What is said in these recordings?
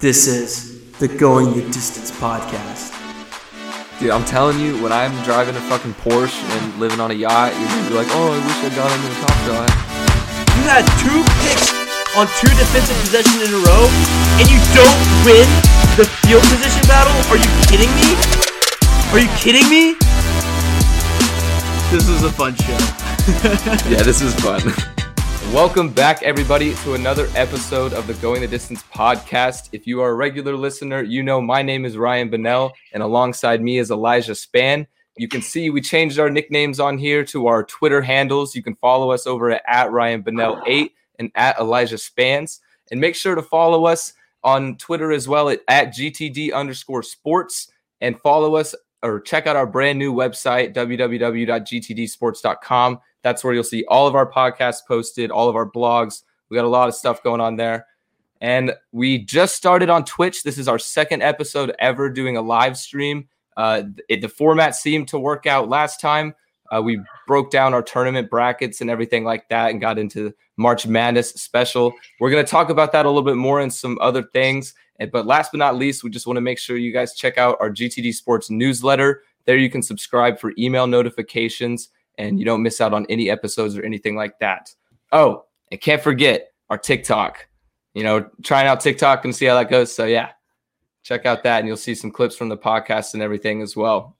This is the Going the Distance podcast. Dude, I'm telling you, when I'm driving a fucking Porsche and living on a yacht, you're gonna be like, oh, I wish I got into the top shot. You had two picks on two defensive possessions in a row, and you don't win the field position battle? Are you kidding me? Are you kidding me? This is a fun show. yeah, this is fun. Welcome back, everybody, to another episode of the Going the Distance podcast. If you are a regular listener, you know my name is Ryan Bennell, and alongside me is Elijah Span. You can see we changed our nicknames on here to our Twitter handles. You can follow us over at, at Ryan Bennell8 and at Elijah Spans. And make sure to follow us on Twitter as well at, at GTD underscore sports and follow us or check out our brand new website, www.gtdsports.com. That's where you'll see all of our podcasts posted, all of our blogs. We got a lot of stuff going on there. And we just started on Twitch. This is our second episode ever doing a live stream. Uh, it, the format seemed to work out last time. Uh, we broke down our tournament brackets and everything like that and got into March Madness special. We're going to talk about that a little bit more and some other things. But last but not least, we just want to make sure you guys check out our GTD Sports newsletter. There you can subscribe for email notifications and you don't miss out on any episodes or anything like that. Oh, and can't forget our TikTok. You know, trying out TikTok and see how that goes. So yeah, check out that and you'll see some clips from the podcast and everything as well.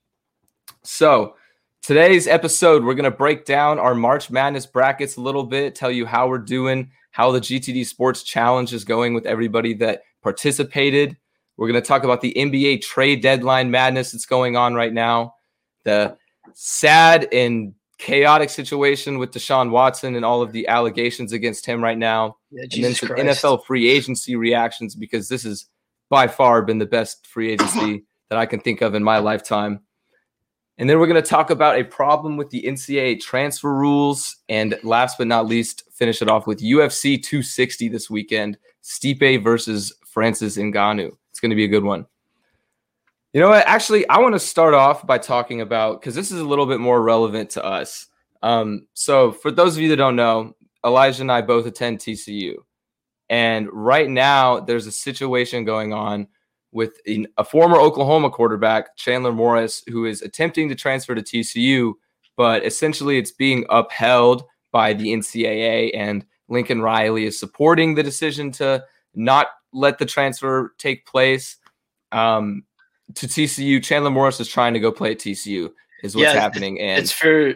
So today's episode, we're going to break down our March Madness brackets a little bit, tell you how we're doing, how the GTD Sports Challenge is going with everybody that participated. We're going to talk about the NBA trade deadline madness that's going on right now, the sad and chaotic situation with Deshaun Watson and all of the allegations against him right now. Yeah, and then some Christ. NFL free agency reactions because this has by far been the best free agency that I can think of in my lifetime. And then we're going to talk about a problem with the NCAA transfer rules. And last but not least, finish it off with UFC 260 this weekend Stipe versus Francis Ngannou. It's going to be a good one. You know what? Actually, I want to start off by talking about because this is a little bit more relevant to us. Um, so, for those of you that don't know, Elijah and I both attend TCU. And right now, there's a situation going on with a former Oklahoma quarterback, Chandler Morris, who is attempting to transfer to TCU, but essentially it's being upheld by the NCAA. And Lincoln Riley is supporting the decision to not let the transfer take place. Um, to TCU. Chandler Morris is trying to go play at TCU. Is what's yeah, happening, and it's for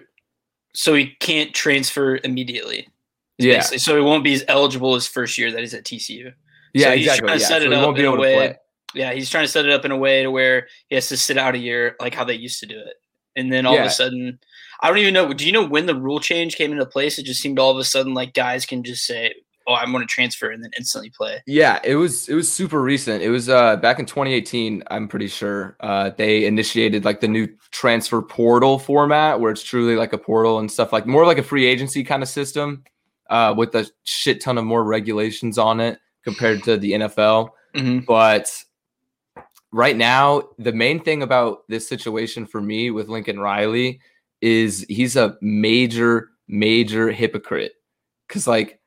so he can't transfer immediately. Yeah, so he won't be as eligible as first year that he's at TCU. Yeah, so he's exactly. trying to yeah. set so it up in a way. Yeah, he's trying to set it up in a way to where he has to sit out a year, like how they used to do it. And then all yeah. of a sudden, I don't even know. Do you know when the rule change came into place? It just seemed all of a sudden like guys can just say, oh, I'm going to transfer and then instantly play. Yeah, it was it was super recent. It was uh back in 2018. I'm pretty sure uh, they initiated like the new transfer portal format where it's truly like a portal and stuff like more like a free agency kind of system uh, with a shit ton of more regulations on it compared to the NFL. Mm-hmm. But right now, the main thing about this situation for me with Lincoln Riley is he's a major major hypocrite because like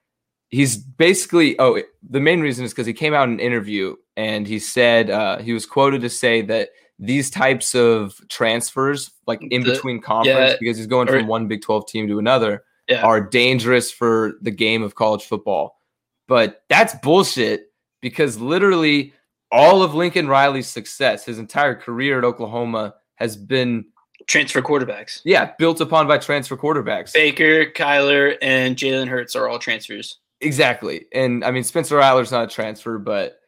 he's basically oh the main reason is because he came out in an interview and he said uh, he was quoted to say that these types of transfers like in the, between conference yeah, because he's going or, from one big 12 team to another yeah. are dangerous for the game of college football. But that's bullshit because literally all of lincoln riley's success his entire career at oklahoma has been transfer quarterbacks. Yeah built upon by transfer quarterbacks. Baker kyler and jalen hurts are all transfers Exactly. And I mean, Spencer Rattler's not a transfer, but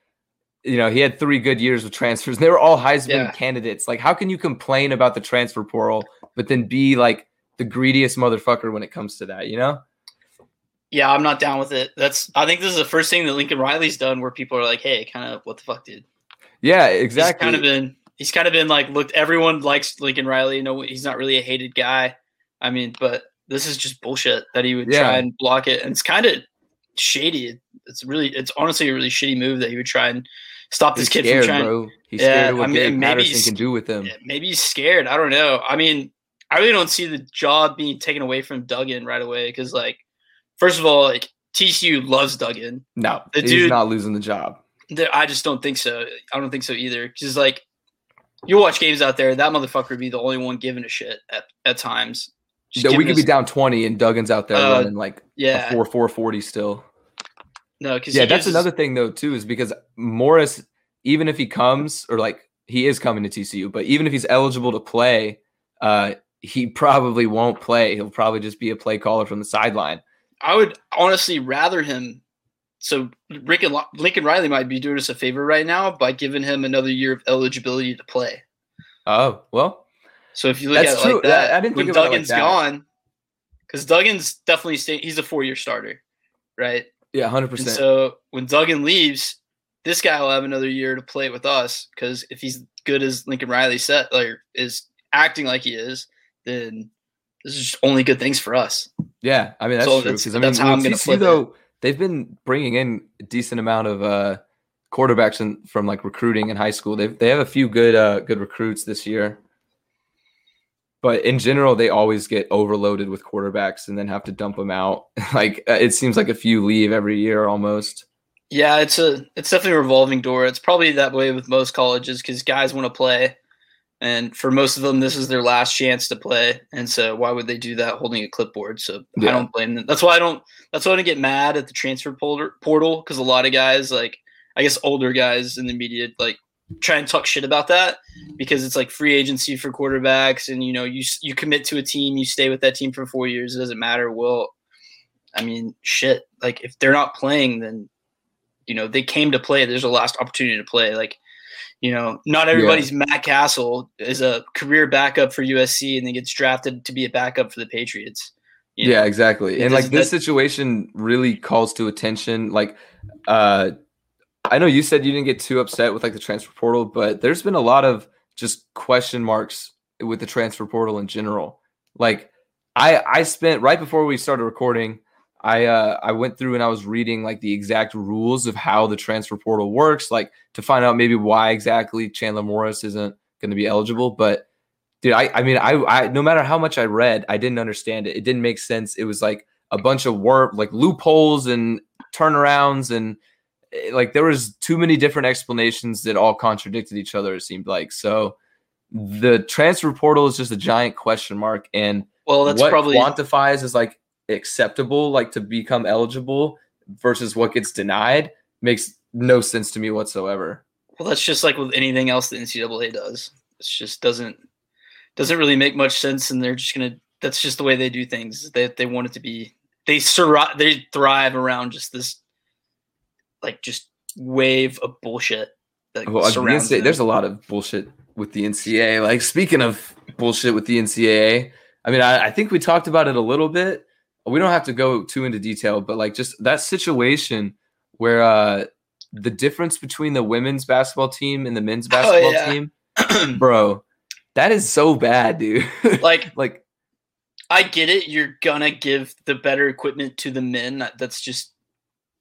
you know, he had three good years with transfers. They were all Heisman yeah. candidates. Like, how can you complain about the transfer portal, but then be like the greediest motherfucker when it comes to that, you know? Yeah, I'm not down with it. That's I think this is the first thing that Lincoln Riley's done where people are like, hey, kind of what the fuck, dude? Yeah, exactly. He's kind of been he's kind of been like, looked, everyone likes Lincoln Riley. You know, he's not really a hated guy. I mean, but this is just bullshit that he would yeah. try and block it. And it's kind of shady. It's really, it's honestly a really shitty move that he would try and stop this he's kid scared, from trying. Bro. He's yeah, scared of what I mean, maybe Patterson can do with him. maybe he's scared. I don't know. I mean, I really don't see the job being taken away from Duggan right away because, like, first of all, like TCU loves Duggan. No, the he's dude, not losing the job. I just don't think so. I don't think so either. Because like you watch games out there, that motherfucker would be the only one giving a shit at, at times. So we could be down twenty and Duggan's out there uh, running like yeah four four forty still. No, because yeah, that's another thing though too is because Morris, even if he comes or like he is coming to TCU, but even if he's eligible to play, uh, he probably won't play. He'll probably just be a play caller from the sideline. I would honestly rather him. So Rick and Lincoln Riley might be doing us a favor right now by giving him another year of eligibility to play. Oh well. So if you look That's at it like that, I didn't when think Duggan's like gone, because Duggan's definitely staying. He's a four-year starter, right? Yeah, hundred percent. so when Duggan leaves, this guy will have another year to play with us because if he's good as Lincoln Riley said, like is acting like he is, then this is just only good things for us. Yeah, I mean that's So true. Because I mean, that's how I'm gonna TCU, flip it. though they've been bringing in a decent amount of uh, quarterbacks in, from like recruiting in high school. They they have a few good uh, good recruits this year, but in general, they always get overloaded with quarterbacks and then have to dump them out. like uh, it seems like a few leave every year almost. Yeah, it's a it's definitely a revolving door. It's probably that way with most colleges because guys want to play, and for most of them, this is their last chance to play. And so, why would they do that holding a clipboard? So Yeah. I don't blame them. That's why I don't. That's why I don't get mad at the transfer portal portal because a lot of guys, like I guess older guys in the media, like try and talk shit about that because it's like free agency for quarterbacks, and you know you you commit to a team, you stay with that team for four years. It doesn't matter. Well, I mean, shit. Like if they're not playing, then you know they came to play there's a last opportunity to play like you know not everybody's matt cassel is a career backup for usc and then gets drafted to be a backup for the patriots Yeah, know? exactly. It And like this that- situation really calls to attention. Like, uh, I know you said you didn't get too upset with like the transfer portal, but there's been a lot of just question marks with the transfer portal in general. Like, I I spent right before we started recording, I uh I went through and I was reading like the exact rules of how the transfer portal works, like to find out maybe why exactly Chandler Morris isn't going to be eligible, but dude i i mean i i no matter how much i read i didn't understand it it didn't make sense it was like a bunch of work like loopholes and turnarounds and Eh, like there was too many different explanations that all contradicted each other it seemed like. So the transfer portal is just a giant question mark and well that's what probably quantifies as like acceptable like to become eligible versus what gets denied makes no sense to me whatsoever. Well that's just like with anything else the ncaa does. It just doesn't doesn't really make much sense and they're just gonna that's just the way they do things they, they want it to be they surri- they thrive around just this like just wave of bullshit that Well, I was gonna say, there's a lot of bullshit with the NCAA. Like speaking of bullshit with the NCAA, I mean, I, I think we talked about it a little bit. We don't have to go too into detail, but like just that situation where uh the difference between the women's basketball team and the men's basketball Oh, yeah. team, bro, that is so bad, dude. like like I get it. You're gonna give the better equipment to the men. That's just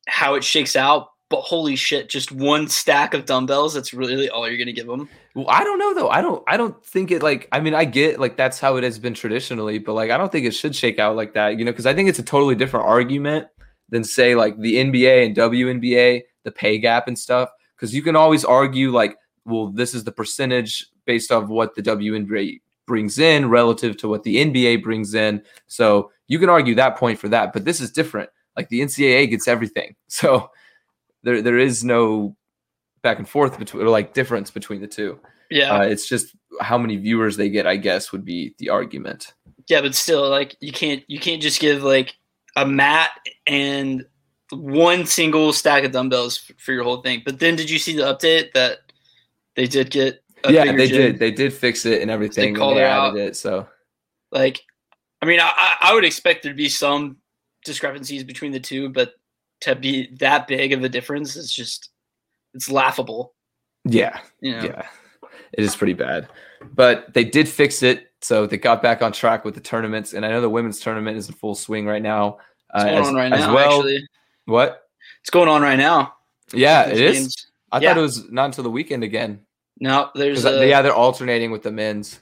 how it shakes out. But holy shit, just one stack of dumbbells. That's really all you're gonna give them. Well, I don't know though. I don't. I don't think it like. I mean, I get like that's how it has been traditionally, but like I don't think it should shake out like that. You know, because I think it's a totally different argument than say like the NBA and WNBA, the pay gap and stuff. Because you can always argue like, well, this is the percentage based off what the WNBA brings in relative to what the NBA brings in. So you can argue that point for that. But this is different. Like the NCAA gets everything. So there there is no back and forth between or like difference between the two. Yeah, Uh, it's just how many viewers they get, I guess, would be the argument. yeah, but still, like you can't you can't just give like a mat and one single stack of dumbbells for your whole thing. But then, did you see the update that they did get? A yeah, they gym? did. They did fix it and everything. and called they her added out. it. So Like, I mean, I, I I would expect there to be some discrepancies between the two, but to be that big of a difference is just it's laughable. yeah, You know? yeah, it is pretty bad. But they did fix it, so they got back on track with the tournaments. And I know the women's tournament is in full swing right now. It's uh, going as- on right as now. well. Actually, What? it's going on right now. Yeah, it There's is. I Yeah. thought it was not until the weekend again. No, there's a, yeah, they're alternating with the men's.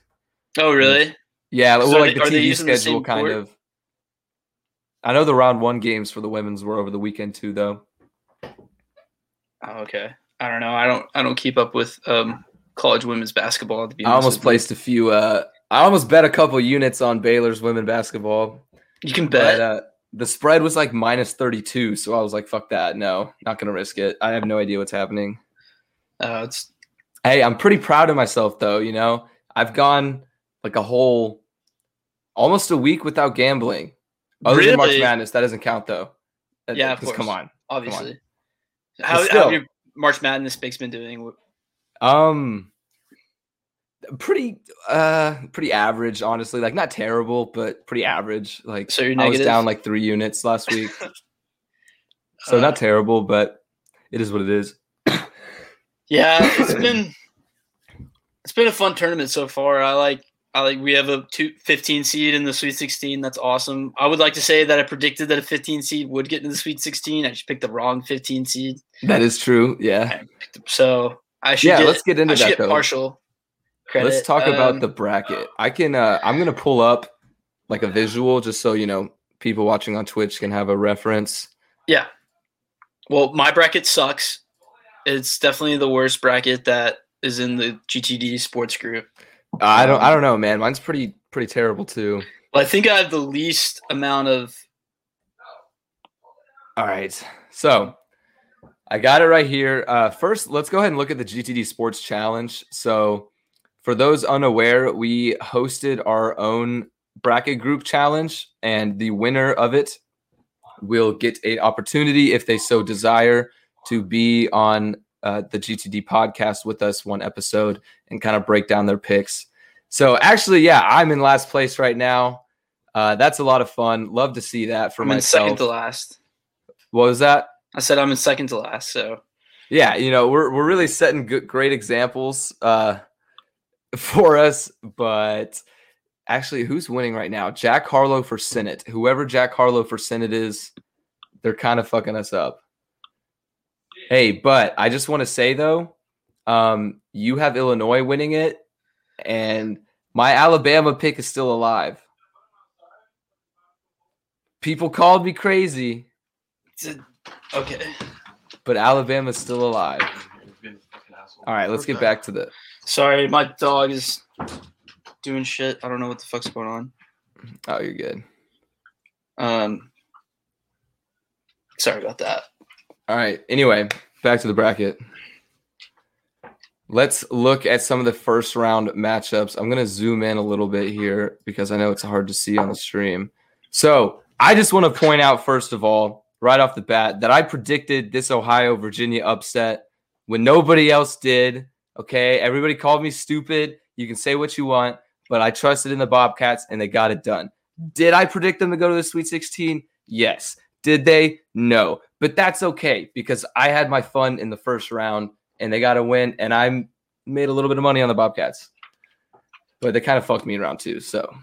Oh, really? Yeah, So well, like they- the TV using the schedule, kind court? of. I know the round one games for the women's were over the weekend too, though. Oh, okay. I don't know. I don't I don't keep up with um, college women's basketball. I almost placed a few. Uh, I almost bet a couple units on Baylor's women basketball. You can bet. But, uh, the spread was like minus 32, so I was like, "Fuck that! No, not gonna risk it." I have no idea what's happening. Uh, it's Hey, I'm pretty proud of myself though. You know, I've gone like a whole almost a week without gambling. Other than March Madness, that doesn't count though. Yeah, of 'cause come on. obviously. But How, how still. have your March Madness picks been doing? Um pretty uh pretty average, honestly. Like not terrible, but pretty average. Like So you're I was down like three units last week. so Uh, not terrible, but it is what it is. Yeah, it's been it's been a fun tournament so far. I like I like we have a two, 15 seed in the Sweet 16. That's awesome. I would like to say that I predicted that a 15 seed would get into the Sweet 16. I just picked the wrong 15 seed. That is true. Yeah. So I should Yeah, get, let's get into I that get though. partial credit. Let's talk about Um, the bracket. I can uh I'm gonna pull up like a visual just so you know people watching on Twitch can have a reference. Yeah. Well, my bracket sucks. It's definitely the worst bracket that is in the GTD sports group. I don't I don't know, man. Mine's pretty pretty terrible too. Well, I think I have the least amount of All right. So I got it right here. Uh, first, let's go ahead and look at the GTD Sports Challenge. So, for those unaware, we hosted our own bracket group challenge, and the winner of it will get an opportunity, if they so desire, to be on uh, the GTD podcast with us one episode and kind of break down their picks. So, actually, yeah, I'm in last place right now. Uh, that's a lot of fun. Love to see that for I'm in myself. second to last. What was that? I said I'm in second to last, so Yeah, you know, we're we're really setting good, great examples uh, for us. But actually, who's winning right now? Jack Harlow for Senate. Whoever Jack Harlow for Senate is, they're kind of fucking us up. Hey, but I just want to say though, um, you have Illinois winning it, and my Alabama pick is still alive. People called me crazy, okay. but Alabama's still alive. All right, let's get back to the Sorry, my dog is doing shit. I don't know what the fuck's going on. Oh, you're good. Um, sorry about that. All right. Anyway, back to the bracket. Let's look at some of the first round matchups. I'm going to zoom in a little bit here because I know it's hard to see on the stream. So, I just want to point out, first of all, right off the bat, that I predicted this Ohio Virginia upset when nobody else did. Okay. Everybody called me stupid. You can say what you want, but I trusted in the Bobcats and they got it done. Did I predict them to go to the Sweet 16? Yes. Did they? No. But that's okay because I had my fun in the first round and they got a win and I made a little bit of money on the Bobcats. But they kind of fucked me around too. So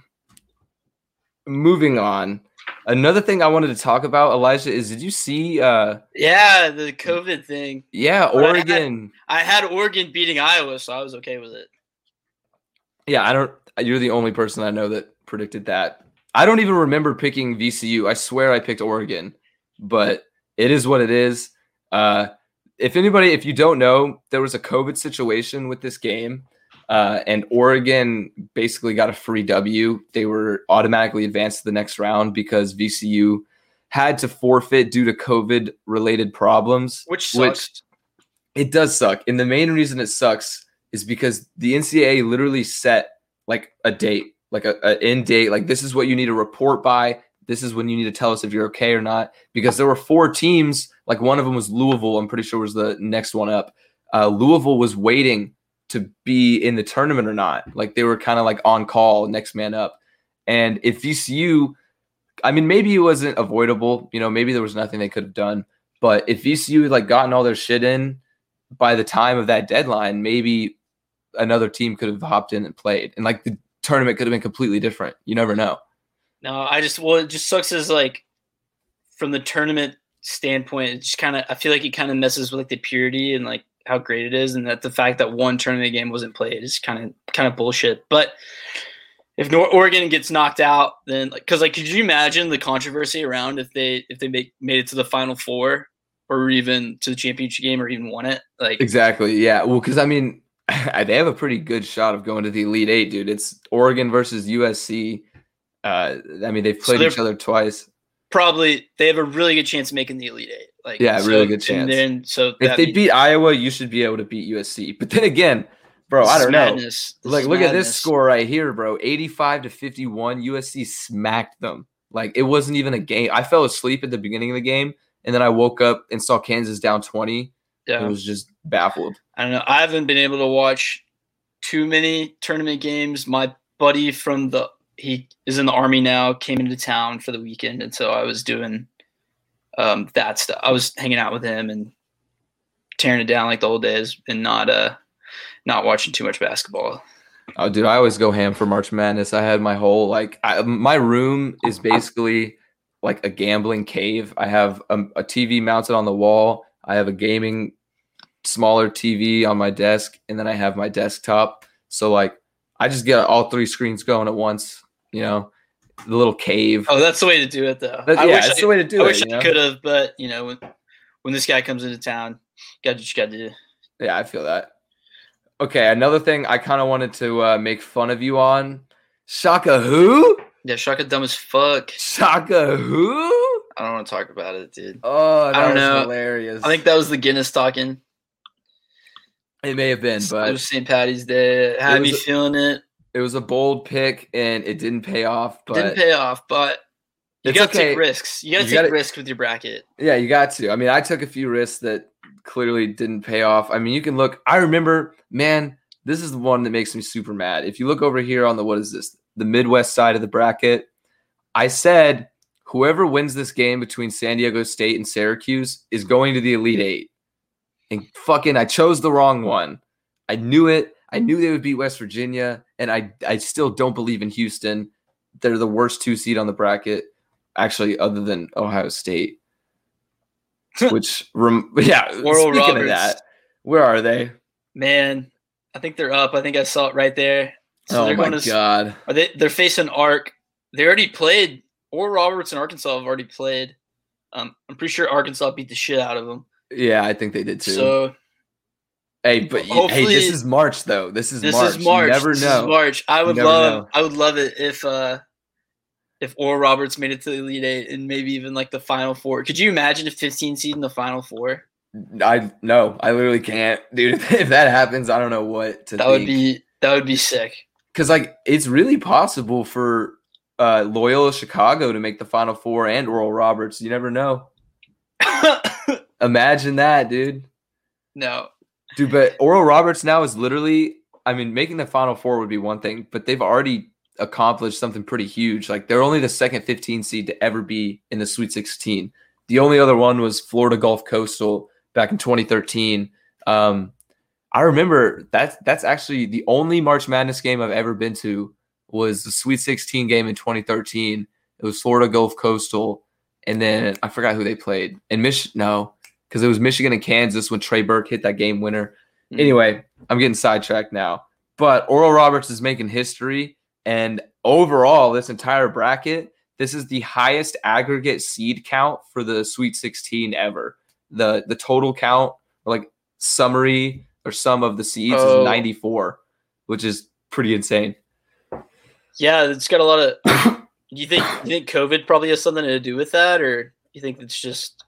moving on. Another thing I wanted to talk about, Elijah, is did you see uh Yeah, the COVID thing. yeah, But I had- Oregon. I had Oregon beating Iowa, so I was okay with it. Yeah, I don't you're the only person I know that predicted that. I don't even remember picking VCU. I swear I picked Oregon, but it is what it is. Uh, if anybody, if you don't know, there was a COVID situation with this game, uh, and Oregon basically got a free W. They were automatically advanced to the next round because VCU had to forfeit due to COVID related problems, Which Which- sucks. it does suck. And the main reason it sucks is because the NCAA literally set like a date, like a, a end date. Like this is what you need to report by. This is when you need to tell us if you're okay or not. Because there were four teams. Like one of them was Louisville. I'm pretty sure was the next one up. Uh, Louisville was waiting to be in the tournament or not. Like they were kind of like on call, next man up. And if VCU, I mean, maybe it wasn't avoidable. You know, maybe there was nothing they could have done. But if VCU had like gotten all their shit in by the time of that deadline, maybe another team could have hopped in and played, and like the tournament could have been completely different. You never know. No, I just well, it just sucks as like from the tournament standpoint, it just kind of I feel like it kind of messes with like the purity and like how great it is, and that the fact that one tournament game wasn't played is kind of kind of bullshit. But if Oregon gets knocked out, then like because like could you imagine the controversy around if they if they make made it to the final four or even to the championship game or even won it. Like exactly, yeah. Well, because I mean, they have a pretty good shot of going to the Elite Eight, dude. It's Oregon versus USC. Uh, I mean, they've played so each other twice. Probably they have a really good chance of making the Elite Eight. Like yeah, so, really good chance. And then so if they means, beat Iowa, you should be able to beat USC. But then again, bro, I don't know. Like, look madness. at this score right here, bro. Eighty-five to fifty-one. USC smacked them. Like it wasn't even a game. I fell asleep at the beginning of the game, and then I woke up and saw Kansas down twenty. Yeah, I was just baffled. I don't know. I haven't been able to watch too many tournament games. My buddy from the he is in the army now. Came into town for the weekend, and so I was doing um, that stuff. I was hanging out with him and tearing it down like the old days, and not uh not watching too much basketball. Oh, dude, I always go ham for March Madness. I had my whole like I, my room is basically like a gambling cave. I have a, a TV mounted on the wall. I have a gaming smaller TV on my desk, and then I have my desktop. So like I just get all three screens going at once. You know, the little cave. Oh, that's the way to do it, though. But, yeah, that's I, the way to do I it. I wish I could have, but you know, when when this guy comes into town, got just got to. Yeah, I feel that. Okay, another thing I kind of wanted to uh, make fun of you on. Shaka who? Yeah, Shaka dumb as fuck. Shaka who? I don't want to talk about it, dude. Oh, I don't know. Hilarious. I think that was the Guinness talking. It may have been, but it was St. Patty's Day. Had me a, feeling it. It was a bold pick, and it didn't pay off. But didn't pay off, but you got to okay. take risks. You got to take gotta, risks with your bracket. Yeah, you got to. I mean, I took a few risks that clearly didn't pay off. I mean, you can look. I remember, man. This is the one that makes me super mad. If you look over here on the what is this? The Midwest side of the bracket. I said whoever wins this game between San Diego State and Syracuse is going to the Elite Eight. And fucking, I chose the wrong one. I knew it. I knew they would beat West Virginia, and I I still don't believe in Houston. They're the worst two seed on the bracket, actually, other than Ohio State. Which, rem- yeah. Oral speaking Roberts. of that, where are they? Man, I think they're up. I think I saw it right there. So oh they're my going to, god! Are they? They're facing Ark. They already played. Oral Roberts and Arkansas have already played. Um, I'm pretty sure Arkansas beat the shit out of them. Yeah, I think they did too. So, hey, but hey, this is March though. This is this March. is March. You never this know. March. I would love. Know. I would love it if uh if Oral Roberts made it to the Elite Eight and maybe even like the Final Four. Could you imagine a 15 seed in the Final Four? I no, I literally can't, dude. If that happens, I don't know what to. That think. would be that would be sick. Because like it's really possible for uh, Loyola Chicago to make the Final Four and Oral Roberts. You never know. Imagine that, dude. No, dude. But Oral Roberts now is literally. I mean, making the Final Four would be one thing, but they've already accomplished something pretty huge. Like they're only the second 15 seed to ever be in the Sweet 16. The only other one was Florida Gulf Coastal back in 2013. Um, I remember that's that's actually the only March Madness game I've ever been to was the Sweet 16 game in 2013. It was Florida Gulf Coastal, and then I forgot who they played. And Mich no, because it was Michigan and Kansas when Trey Burke hit that game winner. Mm-hmm. Anyway, I'm getting sidetracked now. But Oral Roberts is making history, and overall, this entire bracket, this is the highest aggregate seed count for the Sweet 16 ever the the total count like summary or sum of the seeds oh. is 94, which is pretty insane. Yeah, it's got a lot of. do you think you think COVID probably has something to do with that, or you think it's just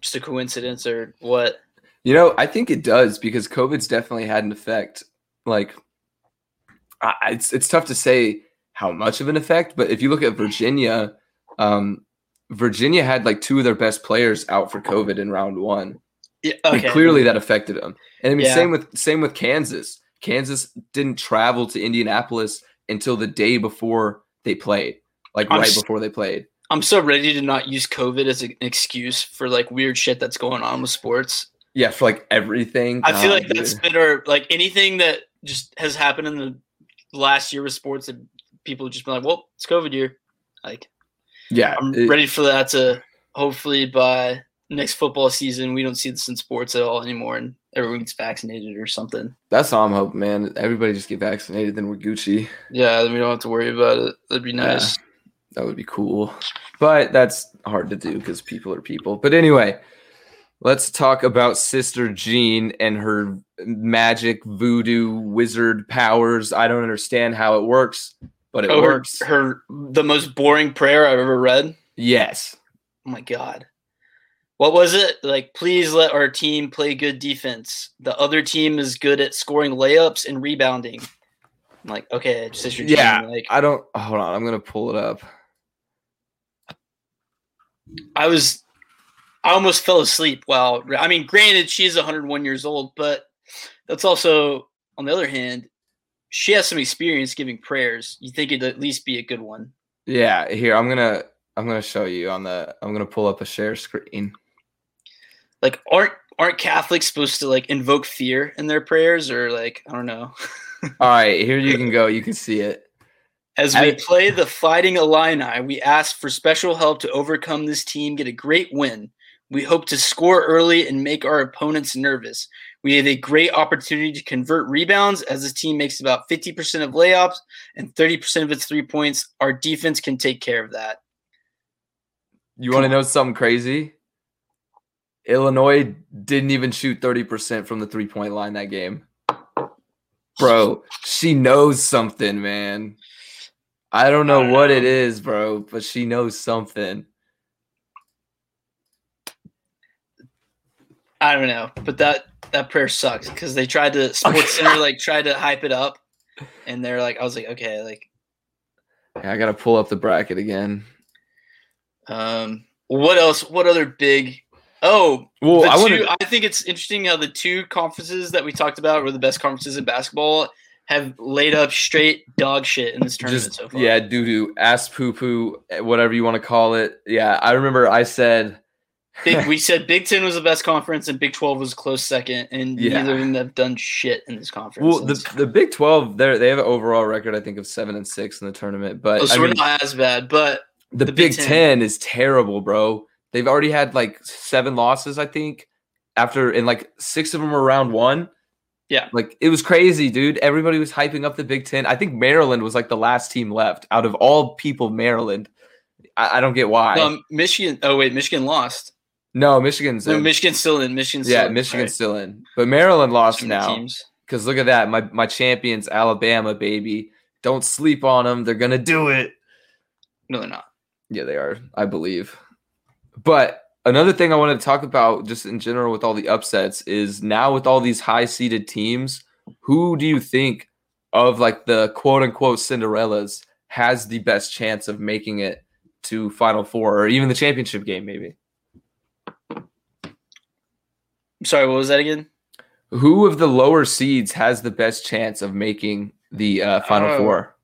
just a coincidence, or what? You know, I think it does because COVID's definitely had an effect. Like, I, it's it's tough to say how much of an effect, but if you look at Virginia, um, Virginia had like two of their best players out for COVID in round one. Yeah, okay. Clearly that affected them. And I mean, yeah. same with same with Kansas. Kansas didn't travel to Indianapolis until the day before they played, like I'm right before they played. I'm so ready to not use COVID as an excuse for like weird shit that's going on with sports. Yeah, for like everything. I feel like dude. that's been or like anything that just has happened in the last year with sports that people just been like, well, it's COVID year. Like yeah, I'm it, ready for that to hopefully by next football season we don't see this in sports at all anymore and everyone gets vaccinated or something. That's all I'm hoping, man. Everybody just get vaccinated, then we're Gucci. Yeah, then we don't have to worry about it. That'd be nice. Yeah, that would be cool. But that's hard to do because people are people. But anyway, Let's talk about Sister Jean and her magic voodoo wizard powers. I don't understand how it works, but it Oh, her, works. her the most boring prayer I've ever read. yes. Oh my god. What was it? Like, please let our team play good defense. The other team is good at scoring layups and rebounding. I'm like, okay, Sister Jean, Yeah. like I don't hold on. I'm gonna pull it up. I was I almost fell asleep while I mean, granted, she's 101 years old, but that's also on the other hand, she has some experience giving prayers. You think it'd at least be a good one. Yeah, here I'm gonna I'm gonna show you on the I'm gonna pull up a share screen. Like, aren't aren't Catholics supposed to like invoke fear in their prayers, or like I don't know? All right, here you can go. You can see it. As we play the Fighting Illini, we ask for special help to overcome this team, get a great win. We hope to score early and make our opponents nervous. We have a great opportunity to convert rebounds as this team makes about 50% of layups and 30% of its three points. Our defense can take care of that. You want to know something crazy? Illinois didn't even shoot 30% from the three point line that game. Bro, she knows something, man. I don't know I don't what it know. is, bro, but she knows something. I don't know, but that that prayer sucks because they tried to Sports Center like tried to hype it up, and they're like, I was like, okay, like Yeah, I got to pull up the bracket again. Um, what else? What other big? Oh, Well, I two, to I think it's interesting how the two conferences that we talked about were the best conferences in basketball have laid up straight dog shit in this tournament just so far. yeah, doo doo, ass poo poo, eh, whatever you want to call it. Yeah, I remember I said Big, we said Big Ten was the best conference and Big Twelve was close second, and Yeah. neither of them have done shit in this conference. Well, the, the Big Twelve, they they have an overall record, I think, of seven and six in the tournament. But Oh, so I we're mean, not as bad, but the, the Big, Big Ten. Ten. is terrible, bro. They've already had like seven losses, I think, after and like six of them were round one. Yeah. like it was crazy, dude. Everybody was hyping up the Big Ten. I think Maryland was like the last team left out of all people. Maryland, I, I don't get why. um, Michigan. Oh wait, Michigan lost. no, Michigan's No, in. Michigan's still in. Michigan's yeah, still in. Michigan's All still in, but Maryland lost now. Because look at that, my my champions, Alabama, baby. Don't sleep on them. They're gonna do it. No, they're not. Yeah, they are. I believe. But another thing I wanted to talk about, just in general, with all the upsets, is now with all these high seeded teams, who do you think of like the quote unquote Cinderellas has the best chance of making it to Final Four or even the championship game? Maybe sorry. What was that again? who of the lower seeds has the best chance of making the uh, Final Oh. Four?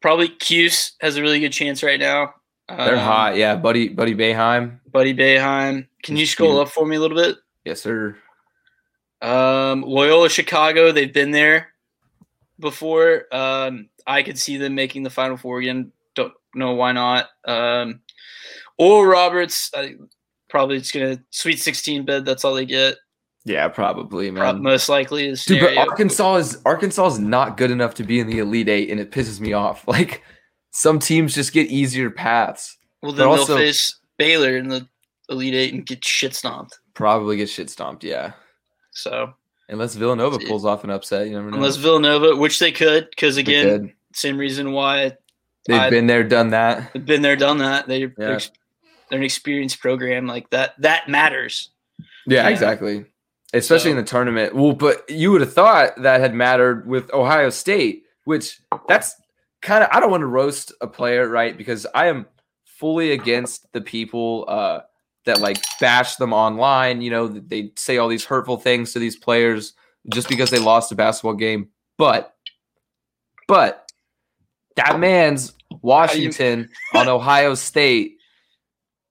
Probably Cuse has a really good chance right now. They're Um, hot, yeah. Buddy, Buddy Boeheim, Buddy Boeheim. Can you scroll up for me a little bit? yes sir. Um, Loyola Chicago, they've been there before. Um, I could see them making the Final Four again. Don't know why not. Um, Oral Roberts, I, probably it's gonna Sweet 16 bed. That's all they get. Yeah, probably, man. Prob- most likely is Dude, but. Arkansas is Arkansas is not good enough to be in the Elite Eight, and it pisses me off. Like some teams just get easier paths. Well, then also- they'll face Baylor in the Elite Eight and get shit stomped. Probably get shit stomped. Yeah, So unless Villanova pulls off an upset, you never know. unless Villanova, which they could, because again, same reason why they've I- been there, done that. They've been there, done that. They, they're, they're an experienced program like that. That matters. Yeah, Yeah. exactly. Especially in the tournament. Well, but you would have thought that had mattered with Ohio State, which that's kind of I don't want to roast a player, right? Because I am fully against the people uh that like bash them online, you know, they say all these hurtful things to these players just because they lost a basketball game. But but that man's Washington on Ohio State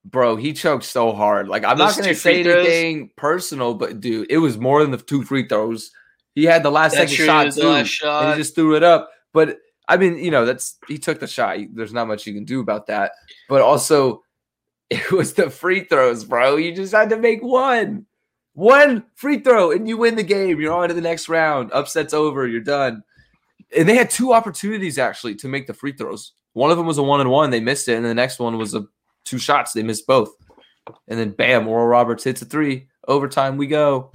Bro, he choked so hard. Like I'm Those not gonna say throws? anything personal, but dude, it was more than the two free throws. He had the last That's second shot too, last and shot. he just threw it up. But I mean, you know, that's he took the shot. There's not much you can do about that. But also, it was the free throws, bro. You just had to make one, one free throw, and you win the game. You're on to the next round. Upset's over. You're done. And they had two opportunities actually to make the free throws. One of them was a one and one. They missed it, and the next one was a two shots. They missed both. And then bam, Oral Roberts hits a three. overtime we go.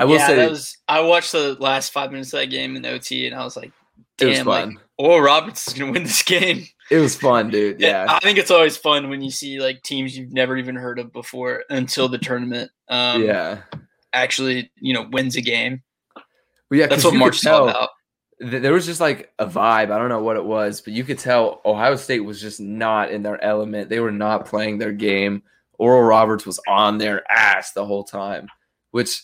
I will yeah, say was, I watched the last five minutes of that game in OT, and I was like, it was like fun. Oral Roberts is gonna win this game." it was fun, dude. Yeah. I think it's always fun when you see like teams you've never even heard of before until the tournament. Um, yeah. actually, you know, wins a game. Well, yeah, That's what March is all about. th- there was just like a vibe. I don't know what it was, but you could tell Ohio State was just not in their element. They were not playing their game. Oral Roberts was on their ass the whole time, which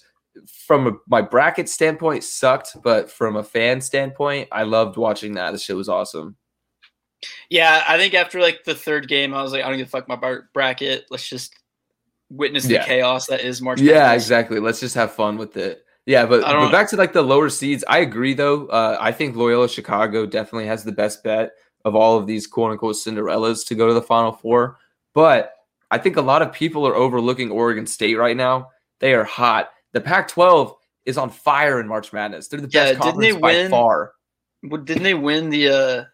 from a, my bracket standpoint sucked, but from a fan standpoint, I loved watching that. The shit was awesome. Yeah, I think after like the third game, I was like, I don't give a fuck my bar- bracket. Let's just witness the Yeah. chaos that is March. Yeah, Madness. exactly. Let's just have fun with it. Yeah, but, but back to like the lower seeds. I agree though. Uh, I think Loyola Chicago definitely has the best bet of all of these quote unquote Cinderellas to go to the Final Four. But I think a lot of people are overlooking Oregon State right now. They are hot. The Pac-12 is on fire in March Madness. They're the Yeah, best didn't they conference by win- far. Well, didn't they win the uh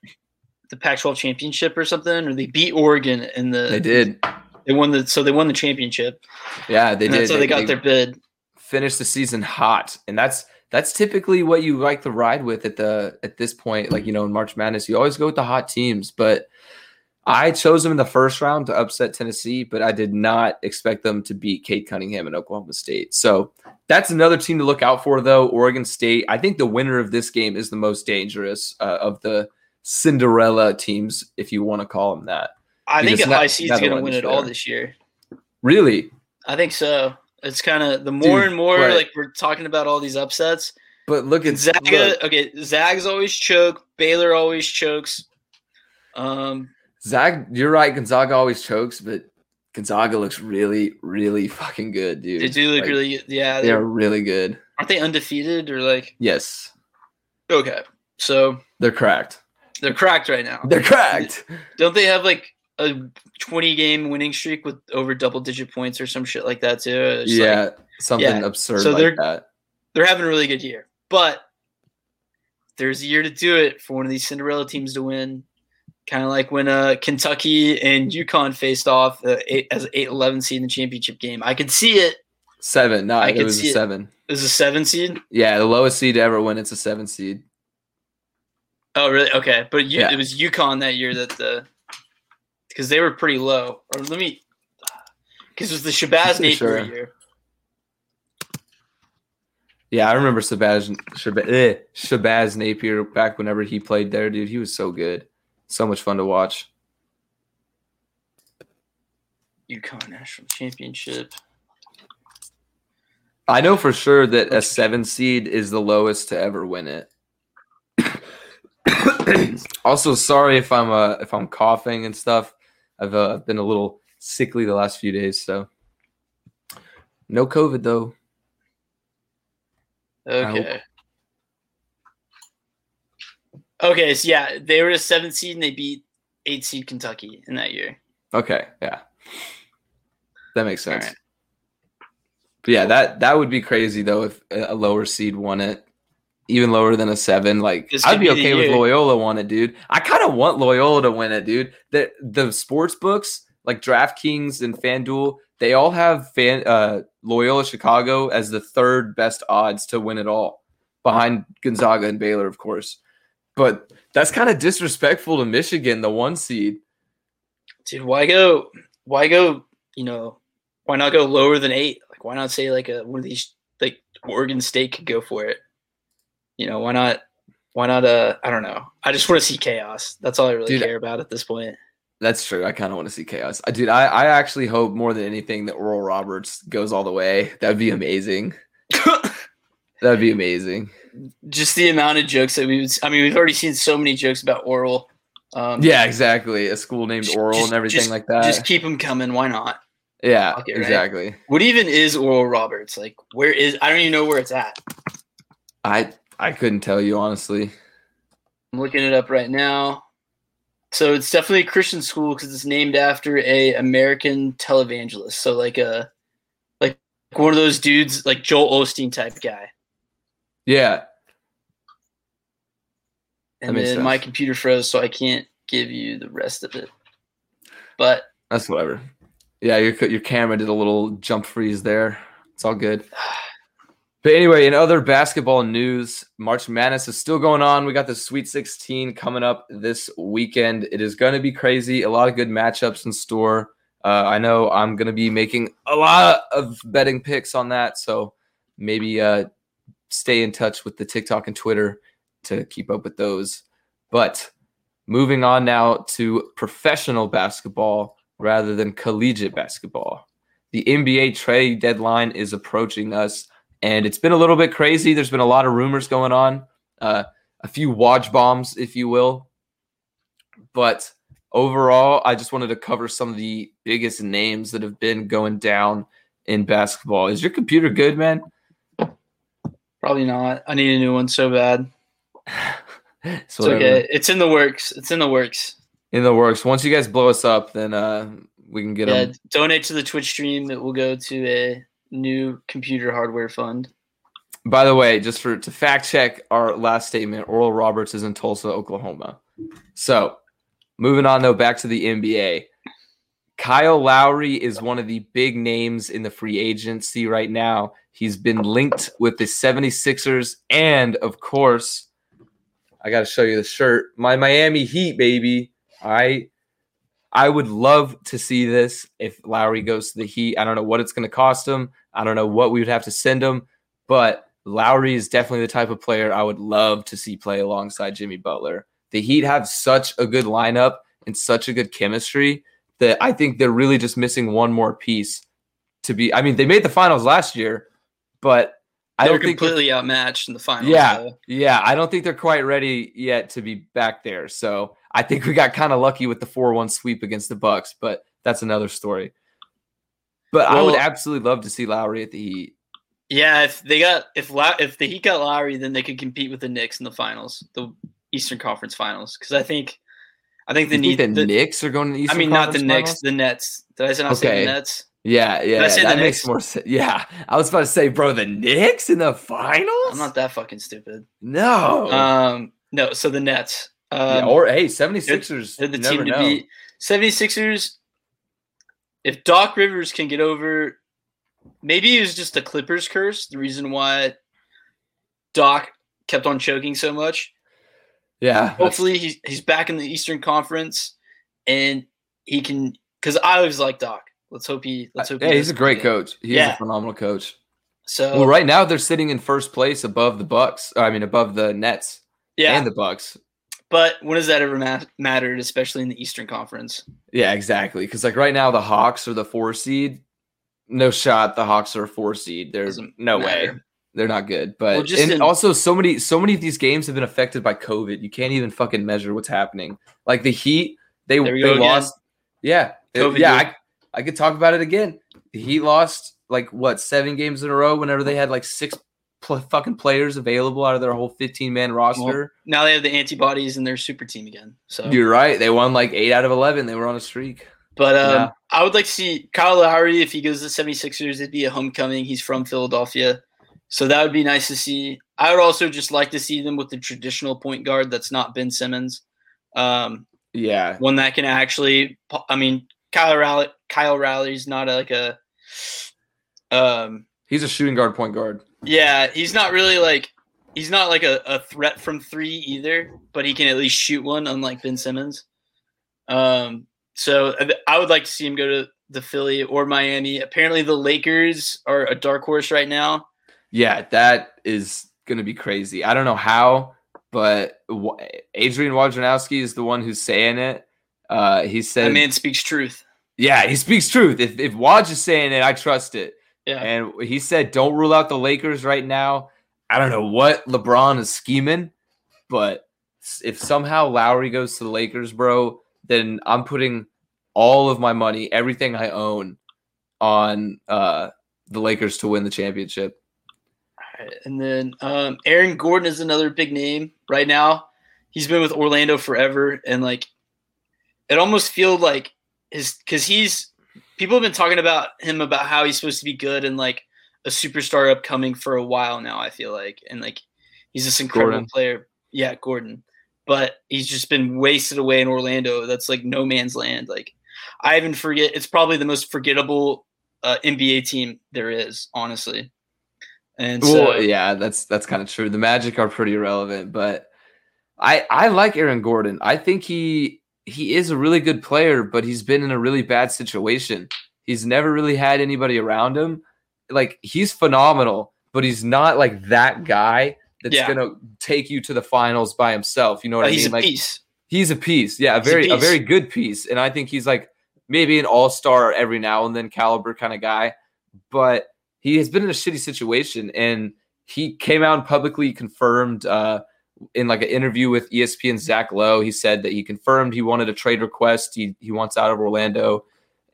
the Pac-12 championship or something? Or they beat Oregon in the They did. They won the so they won the championship. Yeah, they and did. that's how they got their bid. finish the season hot and that's that's typically what you like to ride with at the at this point like you know in march madness you always go with the hot teams but i chose them in the first round to upset tennessee but i did not expect them to beat cade cunningham and oklahoma state so that's another team to look out for though oregon state i think the winner of this game is the most dangerous uh, of the cinderella teams if you want to call them that I think Because not- high seed's not gonna win it all this year. really I think so. It's kind of the more Dude, and more but- like we're talking about all these upsets. but look at Gonzaga, look, okay, Zags always choke. Baylor always chokes. Um, Zag, you're right. Gonzaga always chokes, but Gonzaga looks really, really fucking good, dude. they do look Like, really, yeah. They are really good. aren't they undefeated or like Yes, okay? So they're cracked. they're cracked right now. They're cracked. Don't they have like a twenty game winning streak with over double digit points or some shit like that too? It's like- yeah, something yeah. absurd So like they're- that. they're having a really good year. But there's a year to do it for one of these Cinderella teams to win. Kind of like when uh, Kentucky and UConn faced off uh, eight, as an 8 11 seed in the championship game. I could see it. Seven. No, I it could was see a it. seven. It was a seven seed. Yeah, the lowest seed ever when it's a seven seed. Oh, really? Okay. But you, Yeah. it was UConn that year that the. Because they were pretty low. Or let me. Because it was the Shabazz Napier Sure. year. Yeah, I remember Shabazz, Shabazz, eh, Shabazz Napier back whenever he played there, dude. He was so good. So much fun to watch. UConn National Championship. I know for sure that a seven seed is the lowest to ever win it. also, sorry if I'm uh, if I'm coughing and stuff. I've uh, been a little sickly the last few days, so no COVID though. Okay. Okay, so yeah, they were a seven seed and they beat eight seed Kentucky in that year. Okay, yeah, that makes sense. Alright. But yeah, that that would be crazy though if a lower seed won it, even lower than a seven. Like I'd be be okay with. Loyola won it, dude. I kind of want Loyola to win it, dude. The the sports books like DraftKings and FanDuel, they all have fan uh, Loyola Chicago as the third best odds to win it all, behind Gonzaga and Baylor, of course. But that's kind of disrespectful to Michigan, the one seed. Dude, why go why go, you know, why not go lower than eight? Like why not say like a one of these like Oregon State could go for it? You know, why not why not uh I don't know. I just want to see chaos. That's all I really Dude, care about at this point. That's true. I kind of want to see chaos. I dude, I, I actually hope more than anything that Oral Roberts goes all the way. That'd be amazing. That'd be amazing. just the amount of jokes that we would I mean, we've already seen so many jokes about oral. Um Yeah, exactly. A school named Just- Oral and everything just- like that. Just keep them coming. Why not? yeah, it, right? exactly. What even is Oral Roberts? Like, where is? I don't even know where it's at. I I couldn't tell you honestly. I'm looking it up right now. So it's definitely a Christian school because it's named after a American televangelist. So like a like one of those dudes, like Joel Osteen type guy. Yeah. And then my computer froze, so I can't give you the rest of it. But That's whatever. Yeah, your your camera did a little jump freeze there. It's all good. But anyway, in other basketball news, March Madness is still going on. We got the Sweet 16 coming up this weekend. It is going to be crazy. A lot of good matchups in store. Uh, I know I'm going to be making a lot of betting picks on that. So maybe uh, stay in touch with the TikTok and Twitter to keep up with those. But moving on now to professional basketball rather than collegiate basketball. The NBA trade deadline is approaching us and it's been a little bit crazy. There's been a lot of rumors going on, uh, a few Woj bombs, if you will. But overall, I just wanted to cover some of the biggest names that have been going down in basketball. Is your computer good, man? Probably not. I need a new one so bad. it's okay. It's in the works. It's in the works. In the works. Once you guys blow us up, then uh, we can get yeah, them. Donate to the Twitch stream. It will go to a new computer hardware fund. By the way, just for to fact check our last statement, Oral Roberts is in Tulsa, Oklahoma. So, moving on though, back to the NBA. Kyle Lowry is one of the big names in the free agency right now. He's been linked with the 76ers and of course, I got to show you the shirt, my Miami Heat baby. Right. I would love to see this if Lowry goes to the Heat. I don't know what it's going to cost him. I don't know what we would have to send him, but Lowry is definitely the type of player I would love to see play alongside Jimmy Butler. The Heat have such a good lineup and such a good chemistry that I think they're really just missing one more piece to be. I mean, they made the finals last year, but I they're don't think completely outmatched in the finals. Yeah, though. yeah, I don't think they're quite ready yet to be back there. So I think we got kind of lucky with the four-one sweep against the Bucks, but that's another story. But well, I would absolutely love to see Lowry at the Heat. Yeah, if they got if if the Heat got Lowry, then they could compete with the Knicks in the finals, the Eastern Conference Finals. Because I think, I think the, need, the, the, Knicks are going to the Eastern. I mean, Conference not the finals? Knicks, the Nets. Did I say not okay. say the Nets? Yeah, yeah, that makes more sense. Yeah, I was about to say, bro, the Knicks in the finals. I'm not that fucking stupid. No, um, no. So the Nets, um, yeah, or hey, 76ers. They're, they're the team to know. beat. 76ers if Doc Rivers can get over, maybe it was just the Clippers curse. The reason why Doc kept on choking so much. Yeah. Hopefully he's he's back in the Eastern Conference, and he can. Because I always like Doc. Let's hope he. Let's uh, hope. Yeah, he he's a great coach. He's yeah. a phenomenal coach. So well, right now they're sitting in first place above the Bucks. I mean, above the Nets. Yeah, and the Bucks. But when has that ever ma- mattered, especially in the Eastern Conference? Yeah, exactly. Because like right now, the Hawks are the four seed. No shot. The Hawks are a four seed. There's Doesn't no matter. way they're not good. But well, and in- also so many so many of these games have been affected by COVID. You can't even fucking measure what's happening. Like the Heat, they they lost. Yeah, COVID, yeah. I, I could talk about it again. The Heat lost like what seven games in a row whenever they had like six pl- fucking players available out of their whole 15 man roster. Well, now they have the antibodies in their super team again. So you're right. They won like eight out of 11. They were on a streak. But um, yeah. I would like to see Kyle Lowry if he goes to the 76ers. It'd be a homecoming. He's from Philadelphia. So that would be nice to see. I would also just like to see them with the traditional point guard that's not Ben Simmons. Um, yeah. One that can actually, I mean, Kyle Rally, Kyle Lowry's not a, like a, um, he's a shooting guard, point guard. Yeah, he's not really like he's not like a, a threat from three either, but he can at least shoot one, unlike Ben Simmons. Um, so I would like to see him go to the Philly or Miami. Apparently, the Lakers are a dark horse right now. Yeah, that is going to be crazy. I don't know how, but Adrian Wojnarowski is the one who's saying it. Uh, he said, "The man speaks truth." Yeah, he speaks truth. If if Woj is saying it, I trust it. Yeah. And he said, don't rule out the Lakers right now. I don't know what LeBron is scheming, but if somehow Lowry goes to the Lakers, bro, then I'm putting all of my money, everything I own, on uh, the Lakers to win the championship. And then um, Aaron Gordon is another big name right now. He's been with Orlando forever, and like it almost feels like his because he's people have been talking about him about how he's supposed to be good and like a superstar upcoming for a while now. I feel like, and like he's this incredible Gordon. player. Yeah, Gordon, but he's just been wasted away in Orlando. That's like no man's land. Like I even forget. It's probably the most forgettable uh, NBA team there is, honestly. And so, well, yeah, that's that's kind of true. The Magic are pretty irrelevant, but I I like Aaron Gordon. I think he he is a really good player, but he's been in a really bad situation. He's never really had anybody around him. Like he's phenomenal, but he's not like that guy that's yeah. gonna take you to the finals by himself. You know what I mean? He's a like, piece. He's a piece. Yeah, a very a, a, very good piece. And I think he's like maybe an all-star every now and then caliber kind of guy. But he has been in a shitty situation and he came out and publicly confirmed uh, in like an interview with ESPN Zach Lowe, he said that he confirmed he wanted a trade request. He he wants out of Orlando.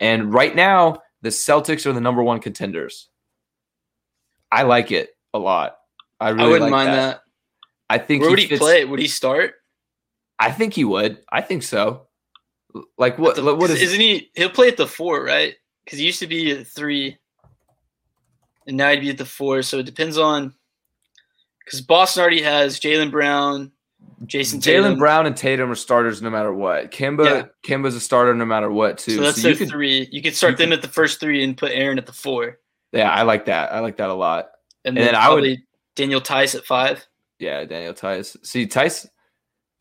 And right now, the Celtics are the number one contenders. I like it a lot. I really I wouldn't like mind that. that. I think where would he, he play? Would he start? I think he would. I think so. Like what? The, what is? Isn't he? He'll play at the four, right? Because he used to be at three, and now he'd be at the four. So it depends on. Because Boston already has Jaylen Brown, Jayson. Jaylen Brown and Tatum are starters no matter what. Kemba yeah. Kemba's a starter no matter what too. So that's so their could, three. You could start you them could, at the first three and put Aaron at the four. Yeah, I like that. I like that a lot. And, and then, then I would Daniel Theis at five. Yeah, Daniel Theis. See, Theis.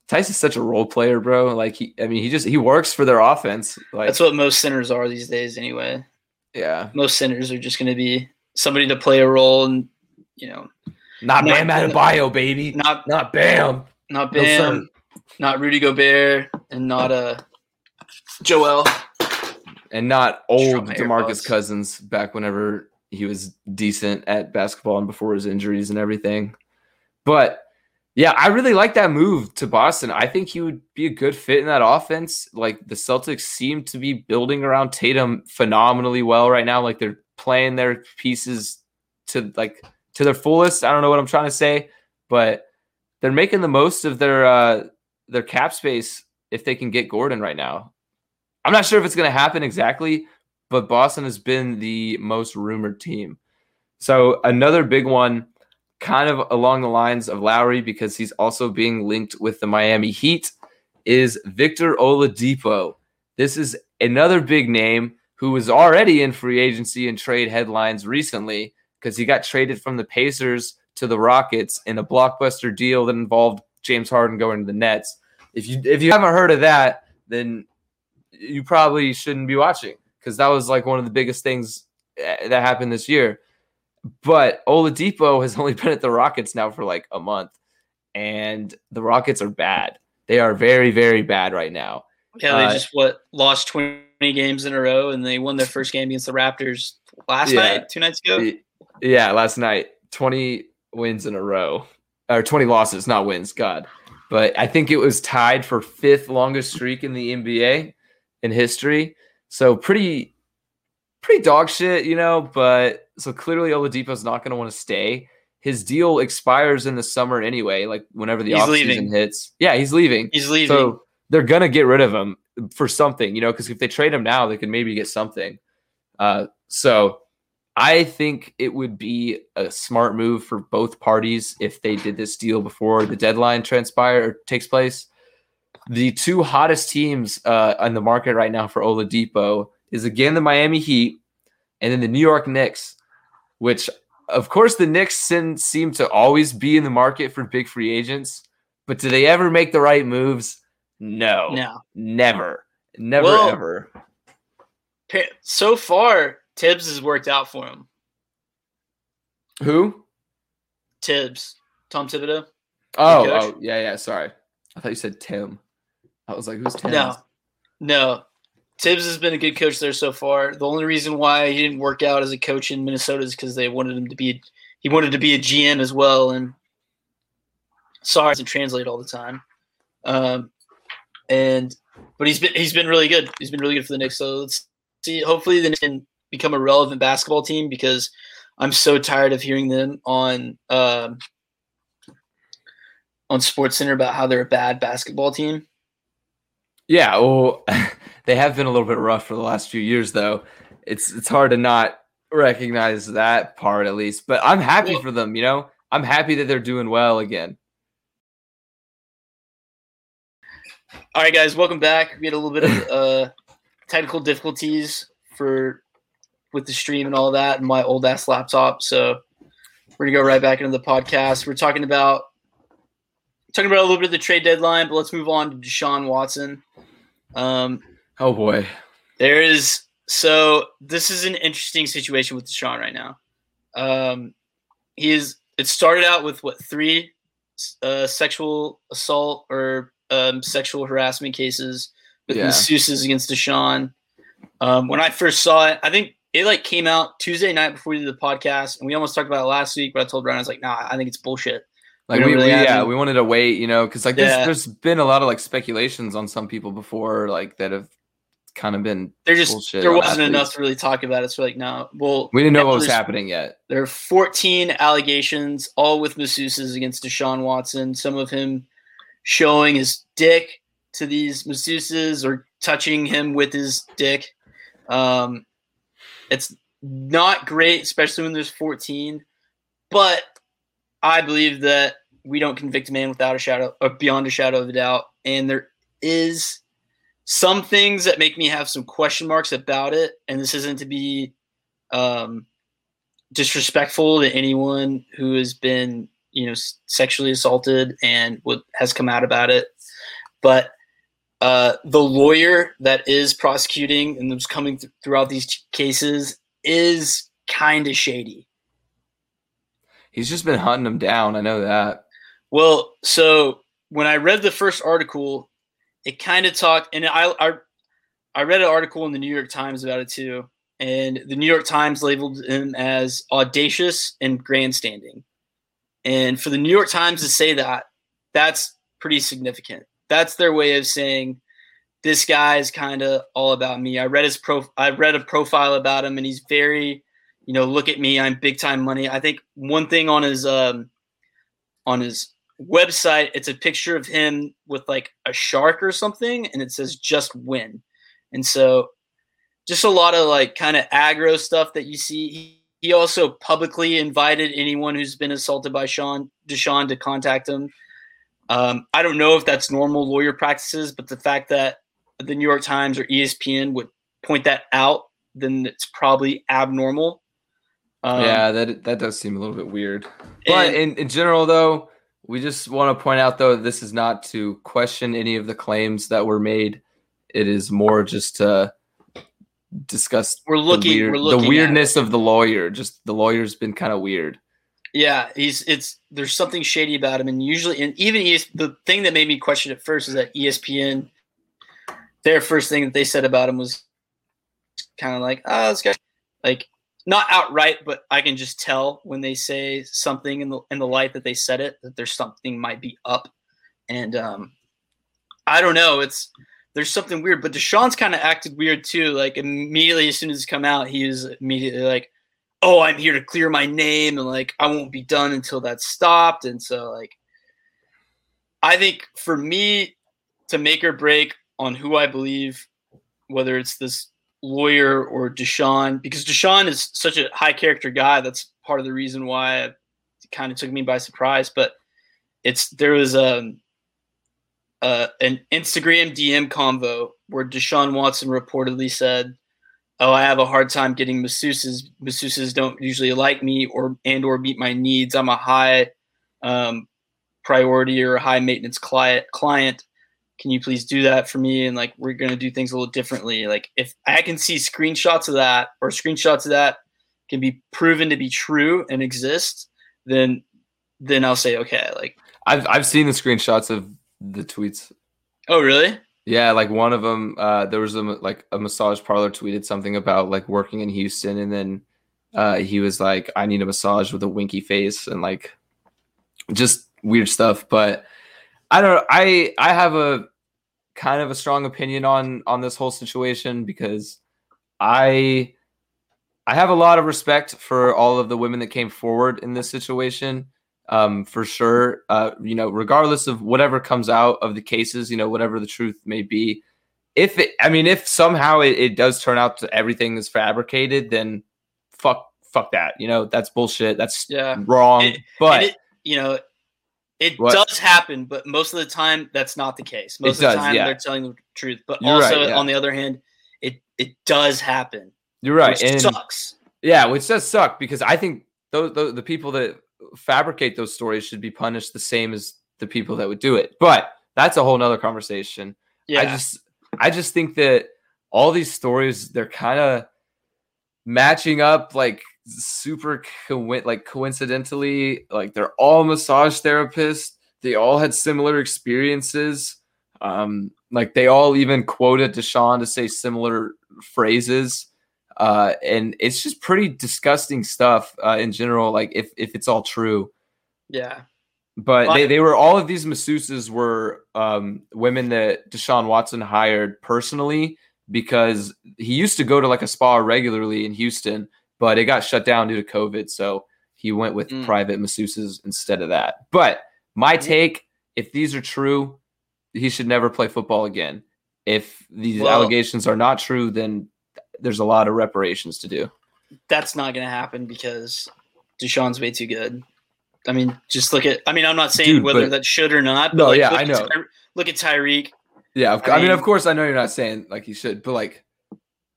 Theis is such a role player, bro. Like he, I mean, he just he works for their offense. Like that's what most centers are these days, anyway. Yeah, most centers are just going to be somebody to play a role, and you know, not, not Bam Adebayo, baby. Not not Bam. Not Bam. No, not Rudy Gobert, and not uh Joel. And not old Demarcus Cousins back whenever he was decent at basketball and before his injuries and everything. But yeah, I really like that move to Boston. I think he would be a good fit in that offense. Like the Celtics seem to be building around Tatum phenomenally well right now. Like they're playing their pieces to like to their fullest. I don't know what I'm trying to say, but they're making the most of their uh their cap space if they can get Gordon right now. I'm not sure if it's going to happen exactly, but Boston has been the most rumored team. So another big one kind of along the lines of Lowry because he's also being linked with the Miami Heat, is Victor Oladipo. This is another big name who was already in free agency and trade headlines recently because he got traded from the Pacers to the Rockets in a blockbuster deal that involved James Harden going to the Nets. If you if you haven't heard of that, then you probably shouldn't be watching because that was like one of the biggest things eh, that happened this year. But Oladipo has only been at the Rockets now for like a month, and the Rockets are bad. They are very, very bad right now. Yeah, they uh, just what lost twenty games in a row, and they won their first game against the Raptors last yeah, night, two nights ago. Yeah, last night, twenty wins in a row, or twenty losses, not wins. God, but I think it was tied for fifth longest streak in the NBA in history. So pretty, pretty dog shit, you know. But so clearly Oladipo's not going to want to stay. His deal expires in the summer anyway, like whenever the offseason hits. Yeah, he's leaving. He's leaving. So they're gonna get rid of him for something, you know, because if they trade him now, they could maybe get something. Uh, so I think it would be a smart move for both parties if they did this deal before the deadline transpire or takes place. The two hottest teams uh, on the market right now for Oladipo is again the Miami Heat and then the New York Knicks which of course the Knicks seem to always be in the market for big free agents, but do they ever make the right moves? No. No. Never. Never well, ever. So far, Thibs has worked out for him. Who? Thibs. Tom Thibodeau. Oh, oh, yeah, yeah. Sorry. I thought you said Tim. I was like, who's Tim? No. No. Thibs has been a good coach there so far. The only reason why he didn't work out as a coach in Minnesota is because they wanted him to be he wanted to be a GM as well, and sorry doesn't translate all the time. Um, and but he's been he's been really good. He's been really good for the Knicks. So let's see. Hopefully, the Knicks can become a relevant basketball team because I'm so tired of hearing them on um, on Sports Center about how they're a bad basketball team. Yeah, well, they have been a little bit rough for the last few years, though. It's it's hard to not recognize that part at least. But I'm happy well, for them. You know, I'm happy that they're doing well again. All right, guys, welcome back. We had a little bit of uh, technical difficulties for with the stream and all that, and my old ass laptop. So we're gonna go right back into the podcast. We're talking about talking about a little bit of the trade deadline, but let's move on to Deshaun Watson. Um, oh boy, there is so this is an interesting situation with Deshaun right now. Um, he is. It started out with what three uh, sexual assault or um, sexual harassment cases with yeah. masseuses against Deshaun. Um, when I first saw it, I think it like came out Tuesday night before we did the podcast, and we almost talked about it last week. But I told Ryan, I was like, "Nah, I think it's bullshit." Like we, we, really yeah, we wanted to wait, you know, because like yeah. there's, there's been a lot of like speculations on some people before, like that have kind of been there just there wasn't athletes. enough to really talk about it. So like no, well we didn't know what was happening yet. There are 14 allegations, all with masseuses against Deshaun Watson. Some of him showing his dick to these masseuses or touching him with his dick. Um, it's not great, especially when there's 14. But I believe that we don't convict a man without a shadow or beyond a shadow of a doubt. And there is some things that make me have some question marks about it. And this isn't to be um, disrespectful to anyone who has been, you know, sexually assaulted and what has come out about it. But uh, the lawyer that is prosecuting and was coming th- throughout these cases is kind of shady. He's just been hunting them down. I know that. Well, so when I read the first article, it kind of talked, and I, I I read an article in the New York Times about it too, and the New York Times labeled him as audacious and grandstanding. And for the New York Times to say that, that's pretty significant that's their way of saying this guy is kind of all about me. I read his pro I read a profile about him and he's very, you know, look at me, I'm big time money. I think one thing on his um on his website, it's a picture of him with like a shark or something and it says just win. And so just a lot of like kind of aggro stuff that you see. He, he also publicly invited anyone who's been assaulted by Sean Deshaun to contact him um, I don't know if that's normal lawyer practices, but the fact that the New York Times or ESPN would point that out, then it's probably abnormal. Um, yeah, that that does seem a little bit weird. But in, in general, though, we just want to point out though this is not to question any of the claims that were made. It is more just to discuss we're looking, the, weird, we're looking the weirdness of the lawyer. Just the lawyer's been kind of weird. Yeah, he's it's there's something shady about him, and usually, and even ES, the thing that made me question it first is that ESPN, their first thing that they said about him was kind of like, oh, this guy, like not outright, but I can just tell when they say something in the in the light that they said it that there's something might be up, and um, I don't know, it's there's something weird, but Deshaun's kind of acted weird too. Like immediately as soon as it's come out, he was immediately like oh, I'm here to clear my name and like I won't be done until that's stopped. And so like I think for me to make or break on who I believe, whether it's this lawyer or Deshaun, because Deshaun is such a high character guy. That's part of the reason why it kind of took me by surprise. But it's there was a, um, uh, an Instagram DM convo where Deshaun Watson reportedly said oh, I have a hard time getting masseuses. Masseuses don't usually like me or and or meet my needs. I'm a high um, priority or a high maintenance client. Client, can you please do that for me? And like, we're gonna do things a little differently. Like, if I can see screenshots of that or screenshots of that can be proven to be true and exist, then then I'll say okay. Like, I've I've seen the screenshots of the tweets. Oh, really? Yeah, like one of them, uh, there was a like a massage parlor tweeted something about like working in Houston, and then uh, he was like, "I need a massage with a winky face," and like just weird stuff. But I don't. I I have a kind of a strong opinion on on this whole situation because I I have a lot of respect for all of the women that came forward in this situation um, for sure. Uh, you know, regardless of whatever comes out of the cases, you know, whatever the truth may be, if it, I mean, if somehow it, it does turn out to everything is fabricated, then fuck, fuck that. You know, that's bullshit. That's yeah. wrong. It, but it, you know, it what? does happen, but most of the time that's not the case. Most of the time yeah. they're telling the truth. But You're also right, yeah. on the other hand, it it does happen. You're right. Which and sucks. Yeah, which does suck because I think those, those the people that fabricate those stories should be punished the same as the people that would do it. But that's a whole nother conversation. Yeah. I just I just think that all these stories they're kind of matching up like super co- like coincidentally like they're all massage therapists they all had similar experiences um like they all even quoted deshaun to say similar phrases uh and it's just pretty disgusting stuff uh in general like if if it's all true yeah. but they, they were all of these masseuses were um, women that Deshaun Watson hired personally because he used to go to like a spa regularly in Houston, but it got shut down due to COVID. So he went with Mm. private masseuses instead of that. But my take, if these are true, he should never play football again. If these Well- allegations are not true, then there's a lot of reparations to do. That's not gonna happen because Deshaun's way too good. I mean, just look at. I mean, I'm not saying Dude, whether but- that should or not. But No, like, yeah, I know. Ty- look at Tyreek. Yeah, of, I I, mean, mean- of course, I know you're not saying like he should, but like,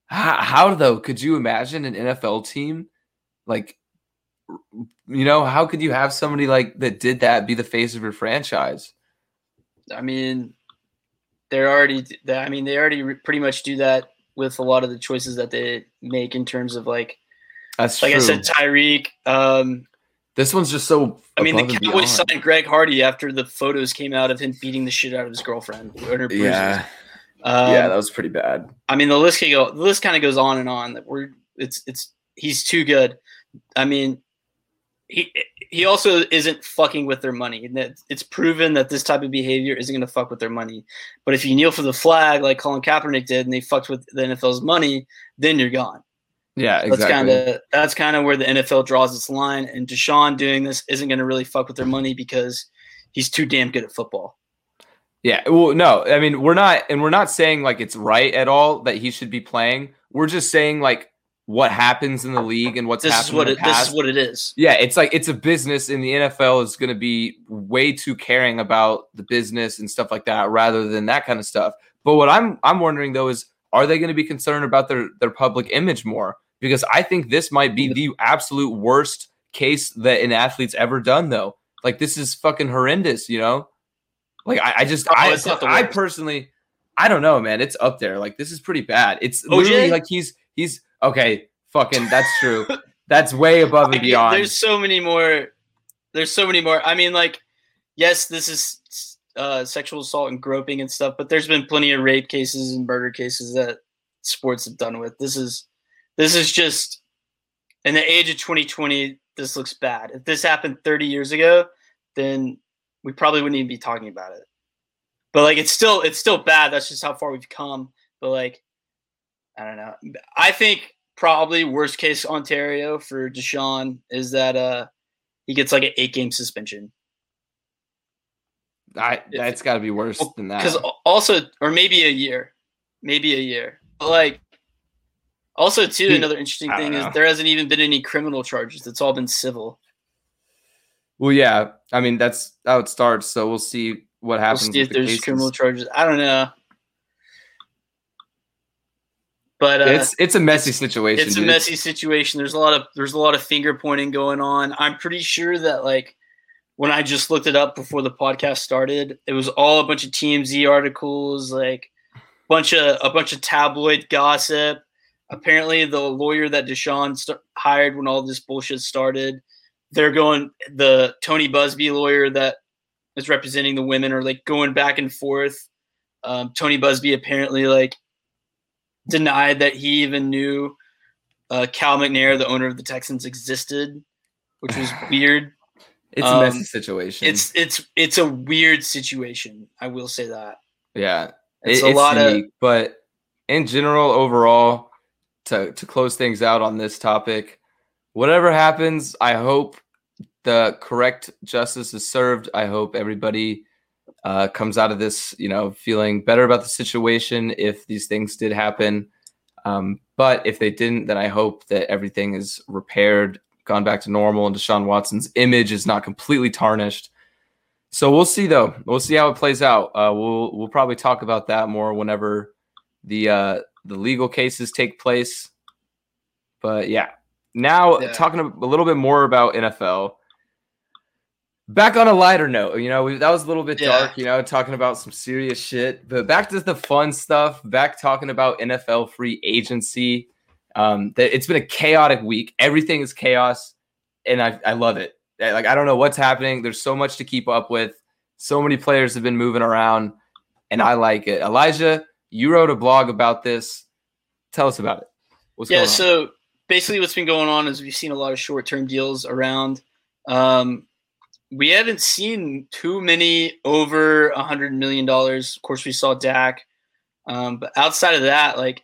how, how though? Could you imagine an NFL team, like, you know, how could you have somebody like that did that be the face of your franchise? I mean, they're already. I mean, they already pretty much do that with a lot of the choices that they make in terms of like, That's like true. I said, Tyreek. Um, this one's just so. I mean, the Cowboys signed Greg Hardy after the photos came out of him beating the shit out of his girlfriend. her. Yeah, Um, yeah, that was pretty bad. I mean, the list can go. The list kind of goes on and on. That we're it's it's he's too good. I mean, he he also isn't fucking with their money. And it's proven that this type of behavior isn't going to fuck with their money. But if you kneel for the flag like Colin Kaepernick did, and they fucked with the NFL's money, then you're gone. Yeah, That's exactly. kind of that's kind of where the NFL draws its line. And Deshaun doing this isn't going to really fuck with their money because he's too damn good at football. Yeah, well, no, I mean, we're not, and we're not saying like it's right at all that he should be playing. We're just saying like what happens in the league and what's This is what it. This is what it is. yeah, it's like it's a business, and the NFL is going to be way too caring about the business and stuff like that, rather than that kind of stuff. But what I'm I'm wondering though is, are they going to be concerned about their their public image more? Because I think this might be the absolute worst case that an athlete's ever done. Though, like this is fucking horrendous. You know, like I, I just Oh, I it's not the I personally I don't know, man. It's up there. Like this is pretty bad. It's OJ? literally like he's he's okay. Fucking that's true. That's way above and beyond. There's so many more. There's so many more. I mean, like, yes, this is uh, sexual assault and groping and stuff, but there's been plenty of rape cases and murder cases that sports have done with. This is, this is just, in the age of 2020, this looks bad. If this happened 30 years ago, then we probably wouldn't even be talking about it. But like, it's still, it's still bad. That's just how far we've come. But like, I don't know. I think probably worst case Ontario for Deshaun is that uh he gets like an eight game suspension. I, that's got to be worse than that. Because also, or maybe a year, maybe a year. But like, also too, another interesting thing is there hasn't even been any criminal charges. It's all been civil. Well, yeah. I mean, that's how it starts. So we'll see what We'll happens. see with if the there's cases. criminal charges. I don't know. But uh, it's it's a messy situation. it's a messy situation. There's a lot of there's a lot of finger pointing going on. I'm pretty sure that like when I just looked it up before the podcast started, it was all a bunch of TMZ articles, like bunch of a bunch of tabloid gossip. Apparently, the lawyer that Deshaun st- hired when all this bullshit started, they're going the Tony Buzbee lawyer that is representing the women are like going back and forth. Um, Tony Buzbee apparently like denied that he even knew uh, Cal McNair, the owner of the Texans, existed, which was weird. It's a messy um, situation. It's it's it's a weird situation. I will say that. yeah. It's It- a lot of but in general, overall, to to close things out on this topic, whatever happens, I hope the correct justice is served. I hope everybody uh, comes out of this, you know, feeling better about the situation if these things did happen. Um, but if they didn't, then I hope that everything is repaired, gone back to normal, and Deshaun Watson's image is not completely tarnished. So we'll see, though. We'll see how it plays out. Uh, we'll we'll probably talk about that more whenever the uh, the legal cases take place. But yeah, now yeah. talking a little bit more about NFL. Back on a lighter note, you know, we, that was a little bit yeah. dark, you know, talking about some serious shit. But back to the fun stuff. Back talking about NFL free agency. Um, that it's been a chaotic week. Everything is chaos, and I, I love it. Like I don't know what's happening. There's so much to keep up with. So many players have been moving around, and I like it. Elijah, you wrote a blog about this. Tell us about it. What's yeah, so basically what's been going on is we've seen a lot of short-term deals around. Um, we haven't seen too many over a hundred million dollars. Of course, we saw Dak, um, but outside of that, like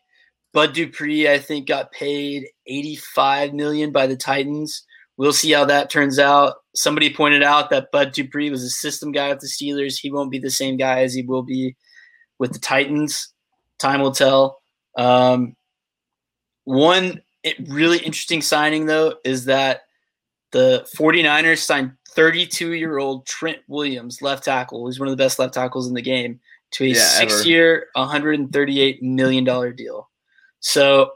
Bud Dupree, I think got paid eighty-five million by the Titans. We'll see how that turns out. Somebody pointed out that Bud Dupree was a system guy with the Steelers. He won't be the same guy as he will be with the Titans. Time will tell. Um, one really interesting signing, though, is that the 49ers signed 32 year old Trent Williams, left tackle, who's one of the best left tackles in the game, to a yeah, six year, $138 million deal. So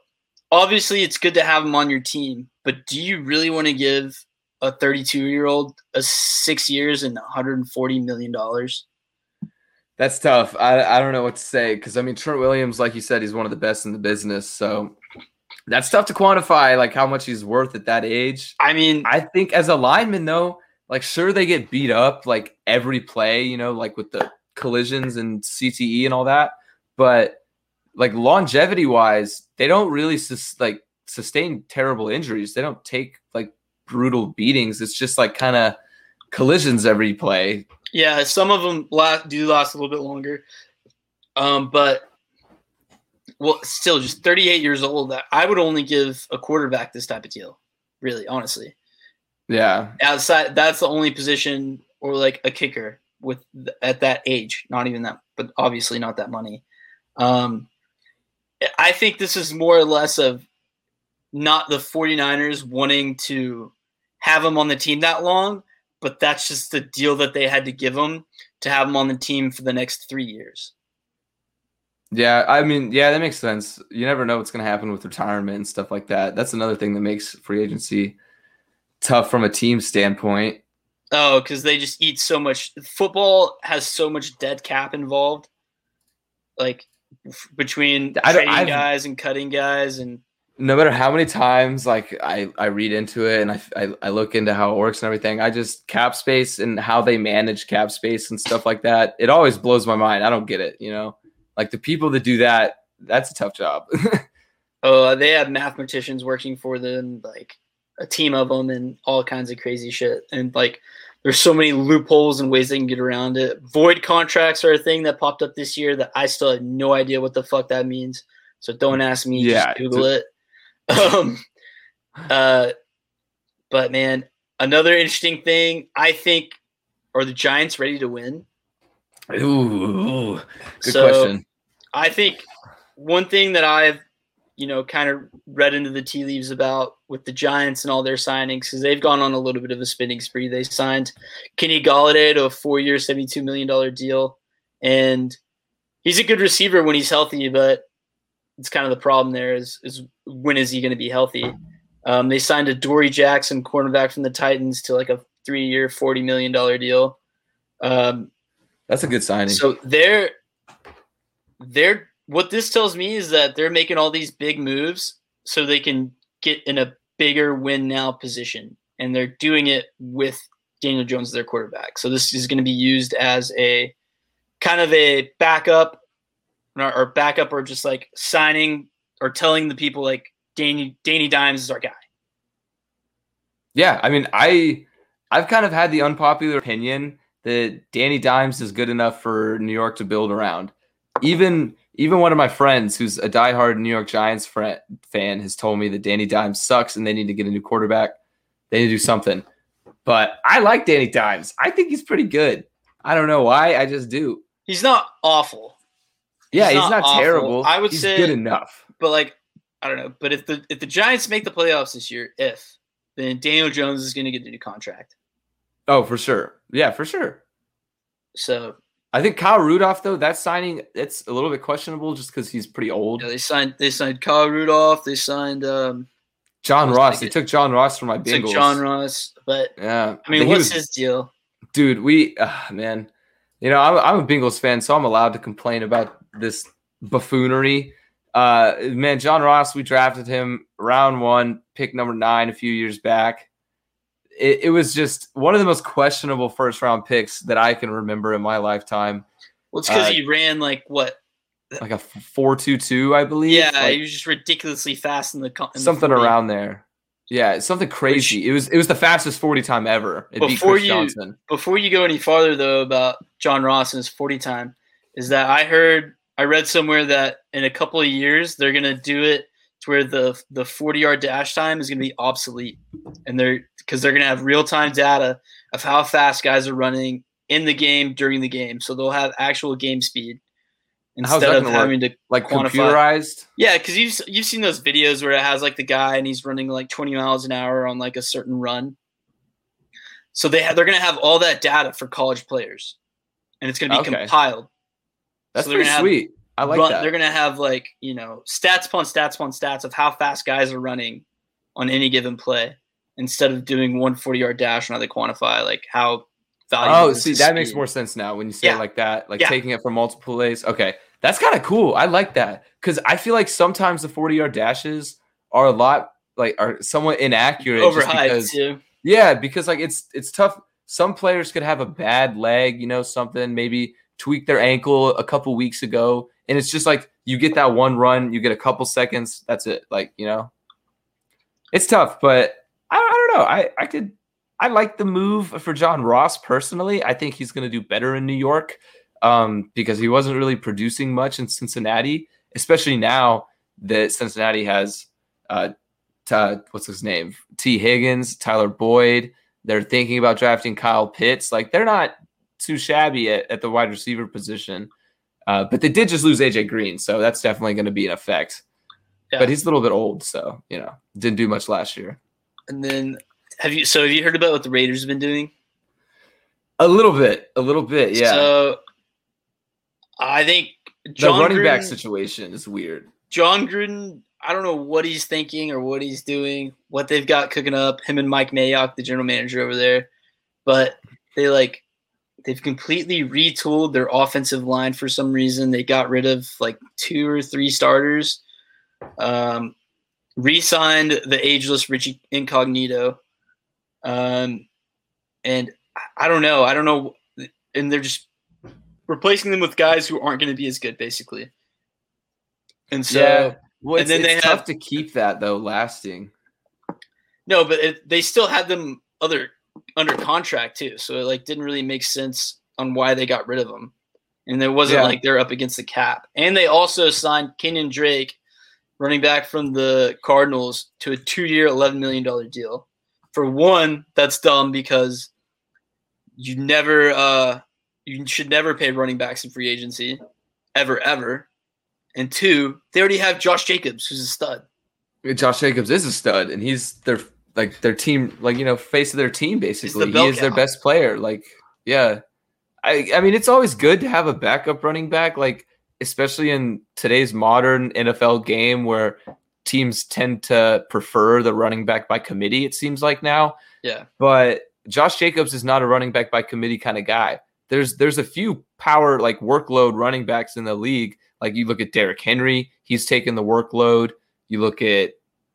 obviously, it's good to have him on your team, but do you really want to give a 32 year old a six years and 140 million dollars? That's tough. I, I don't know what to say because I mean Trent Williams, like you said, he's one of the best in the business. So that's tough to quantify, like how much he's worth at that age. I mean, I think as a lineman though, like sure they get beat up like every play, you know, like with the collisions and CTE and all that, but like longevity wise, they don't really sus- like sustain terrible injuries. They don't take like brutal beatings. It's just like kind of collisions every play. Yeah, some of them last, do last a little bit longer. Um, but well, still just 38 years old. That I would only give a quarterback this type of deal, really, honestly. Yeah. Outside, that's the only position, or like a kicker with at that age. Not even that, but obviously not that money. Um, I think this is more or less of not the 49ers wanting to have him on the team that long, but that's just the deal that they had to give him to have him on the team for the next three years. Yeah, I mean, yeah, that makes sense. You never know what's going to happen with retirement and stuff like that. That's another thing that makes free agency tough from a team standpoint. Oh, because they just eat so much. Football has so much dead cap involved, like between trading guys and cutting guys, and no matter how many times like I, I read into it and I, I, I look into how it works and everything, I just cap space and how they manage cap space and stuff like that. It always blows my mind. I don't get it. You know, like the people that do that, that's a tough job. oh, they have mathematicians working for them, like a team of them, and all kinds of crazy shit. And like, there's so many loopholes and ways they can get around it. Void contracts are a thing that popped up this year that I still have no idea what the fuck that means. So don't ask me. Yeah, just Google it. Um, uh, but man, another interesting thing I think are the Giants ready to win? Ooh, good so, question. I think one thing that I've you know kind of read into the tea leaves about with the Giants and all their signings because they've gone on a little bit of a spending spree. They signed Kenny Golladay to a four-year, seventy-two million dollar deal, and he's a good receiver when he's healthy, but it's kind of the problem there is is when is he going to be healthy? Um, they signed Adoree' Jackson cornerback from the Titans to like a three year, forty million dollar deal. Um, That's a good signing. So they're they're what this tells me is that they're making all these big moves so they can get in a bigger win now position, and they're doing it with Daniel Jones their quarterback. So this is going to be used as a kind of a backup or, or backup or just like signing or telling the people like Danny Danny Dimes is our guy. Yeah, I mean, I I've kind of had the unpopular opinion that Danny Dimes is good enough for New York to build around. Even even one of my friends who's a diehard New York Giants fan has told me that Danny Dimes sucks and they need to get a new quarterback. They need to do something. But I like Danny Dimes. I think he's pretty good. I don't know why. I just do. He's not awful. Yeah, he's, not, not terrible. I would he's say good enough. But like, I don't know. But if the if the Giants make the playoffs this year, if then Daniel Jones is going to get the new contract. Oh, for sure. Yeah, for sure. So I think Kyle Rudolph though that signing it's a little bit questionable just because he's pretty old. Yeah, they signed they signed Kyle Rudolph. They signed um, John Ross. They took John Ross from my Bengals. John Ross, but yeah, I mean, what's was, his deal? Dude, we uh, man, you know I'm, I'm a Bengals fan, so I'm allowed to complain about this buffoonery. Uh, man, John Ross, we drafted him round one, pick number nine a few years back. It, it, was just one of the most questionable first round picks that I can remember in my lifetime. Well, it's because uh, he ran like what? Like a four two two, I believe. Yeah, like, he was just ridiculously fast in the in something the around there. Yeah, something crazy. Which, it was it was the fastest forty time ever. It before you Johnson. before you go any farther though about John Ross and his forty time, is that I heard I read somewhere that in a couple of years they're gonna do it to where the the 40 yard dash time is gonna be obsolete, and they're because they're gonna have real time data of how fast guys are running in the game during the game, so they'll have actual game speed instead of having work? to like quantify. computerized. Yeah, because you've you've seen those videos where it has like the guy and he's running like 20 miles an hour on like a certain run. So they have, they're gonna have all that data for college players, and it's gonna be okay. compiled. That's so pretty sweet. I like run, that. They're gonna have like you know stats upon stats upon stats of how fast guys are running on any given play, instead of doing one 40 yard dash and how they quantify like how valuable. Oh, see, that speed. makes more sense now when you say yeah. it like that, like yeah. taking it from multiple plays. Okay, that's kind of cool. I like that because I feel like sometimes the 40 yard dashes are a lot like are somewhat inaccurate. Overhyped because, too. Yeah, because like it's it's tough. Some players could have a bad leg, you know, something maybe tweak their ankle a couple weeks ago. And it's just like you get that one run, you get a couple seconds, that's it. Like, you know, it's tough, but I, I don't know. I, I could, I like the move for John Ross personally. I think he's going to do better in New York um, because he wasn't really producing much in Cincinnati, especially now that Cincinnati has, uh, t- what's his name? Tee Higgins, Tyler Boyd. They're thinking about drafting Kyle Pitts. Like, they're not too shabby at, at the wide receiver position. Uh, but they did just lose AJ Green, so that's definitely going to be an effect. Yeah. But he's a little bit old, so you know, didn't do much last year. And then have you? So have you heard about what the Raiders have been doing? A little bit, a little bit, yeah. So I think Jon the running Gruden, back situation is weird. Jon Gruden, I don't know what he's thinking or what he's doing, what they've got cooking up. Him and Mike Mayock, the general manager over there, but they like they've completely retooled their offensive line for some reason. They got rid of like two or three starters. Um, re-signed the ageless Richie Incognito. Um, and I don't know. I don't know. And they're just replacing them with guys who aren't going to be as good, basically. And so, yeah. well, and then they tough have to keep that though lasting. No, but it, they still had them other under contract too, so it like didn't really make sense on why they got rid of them. And it wasn't yeah. like they're up against the cap. And they also signed Kenyon Drake, running back from the Cardinals, to a two-year, eleven million dollar deal. For one, that's dumb because you never, uh, you should never pay running backs in free agency, ever, ever. And two, they already have Josh Jacobs, who's a stud. Josh Jacobs is a stud, and he's their like their team, like you know, face of their team. Basically, the he is cow. their best player. Like, yeah, I I mean, it's always good to have a backup running back, like especially in today's modern NFL game where teams tend to prefer the running back by committee. It seems like now. Yeah, but Josh Jacobs is not a running back by committee kind of guy. There's there's a few power like workload running backs in the league. Like you look at Derrick Henry, he's taking the workload. You look at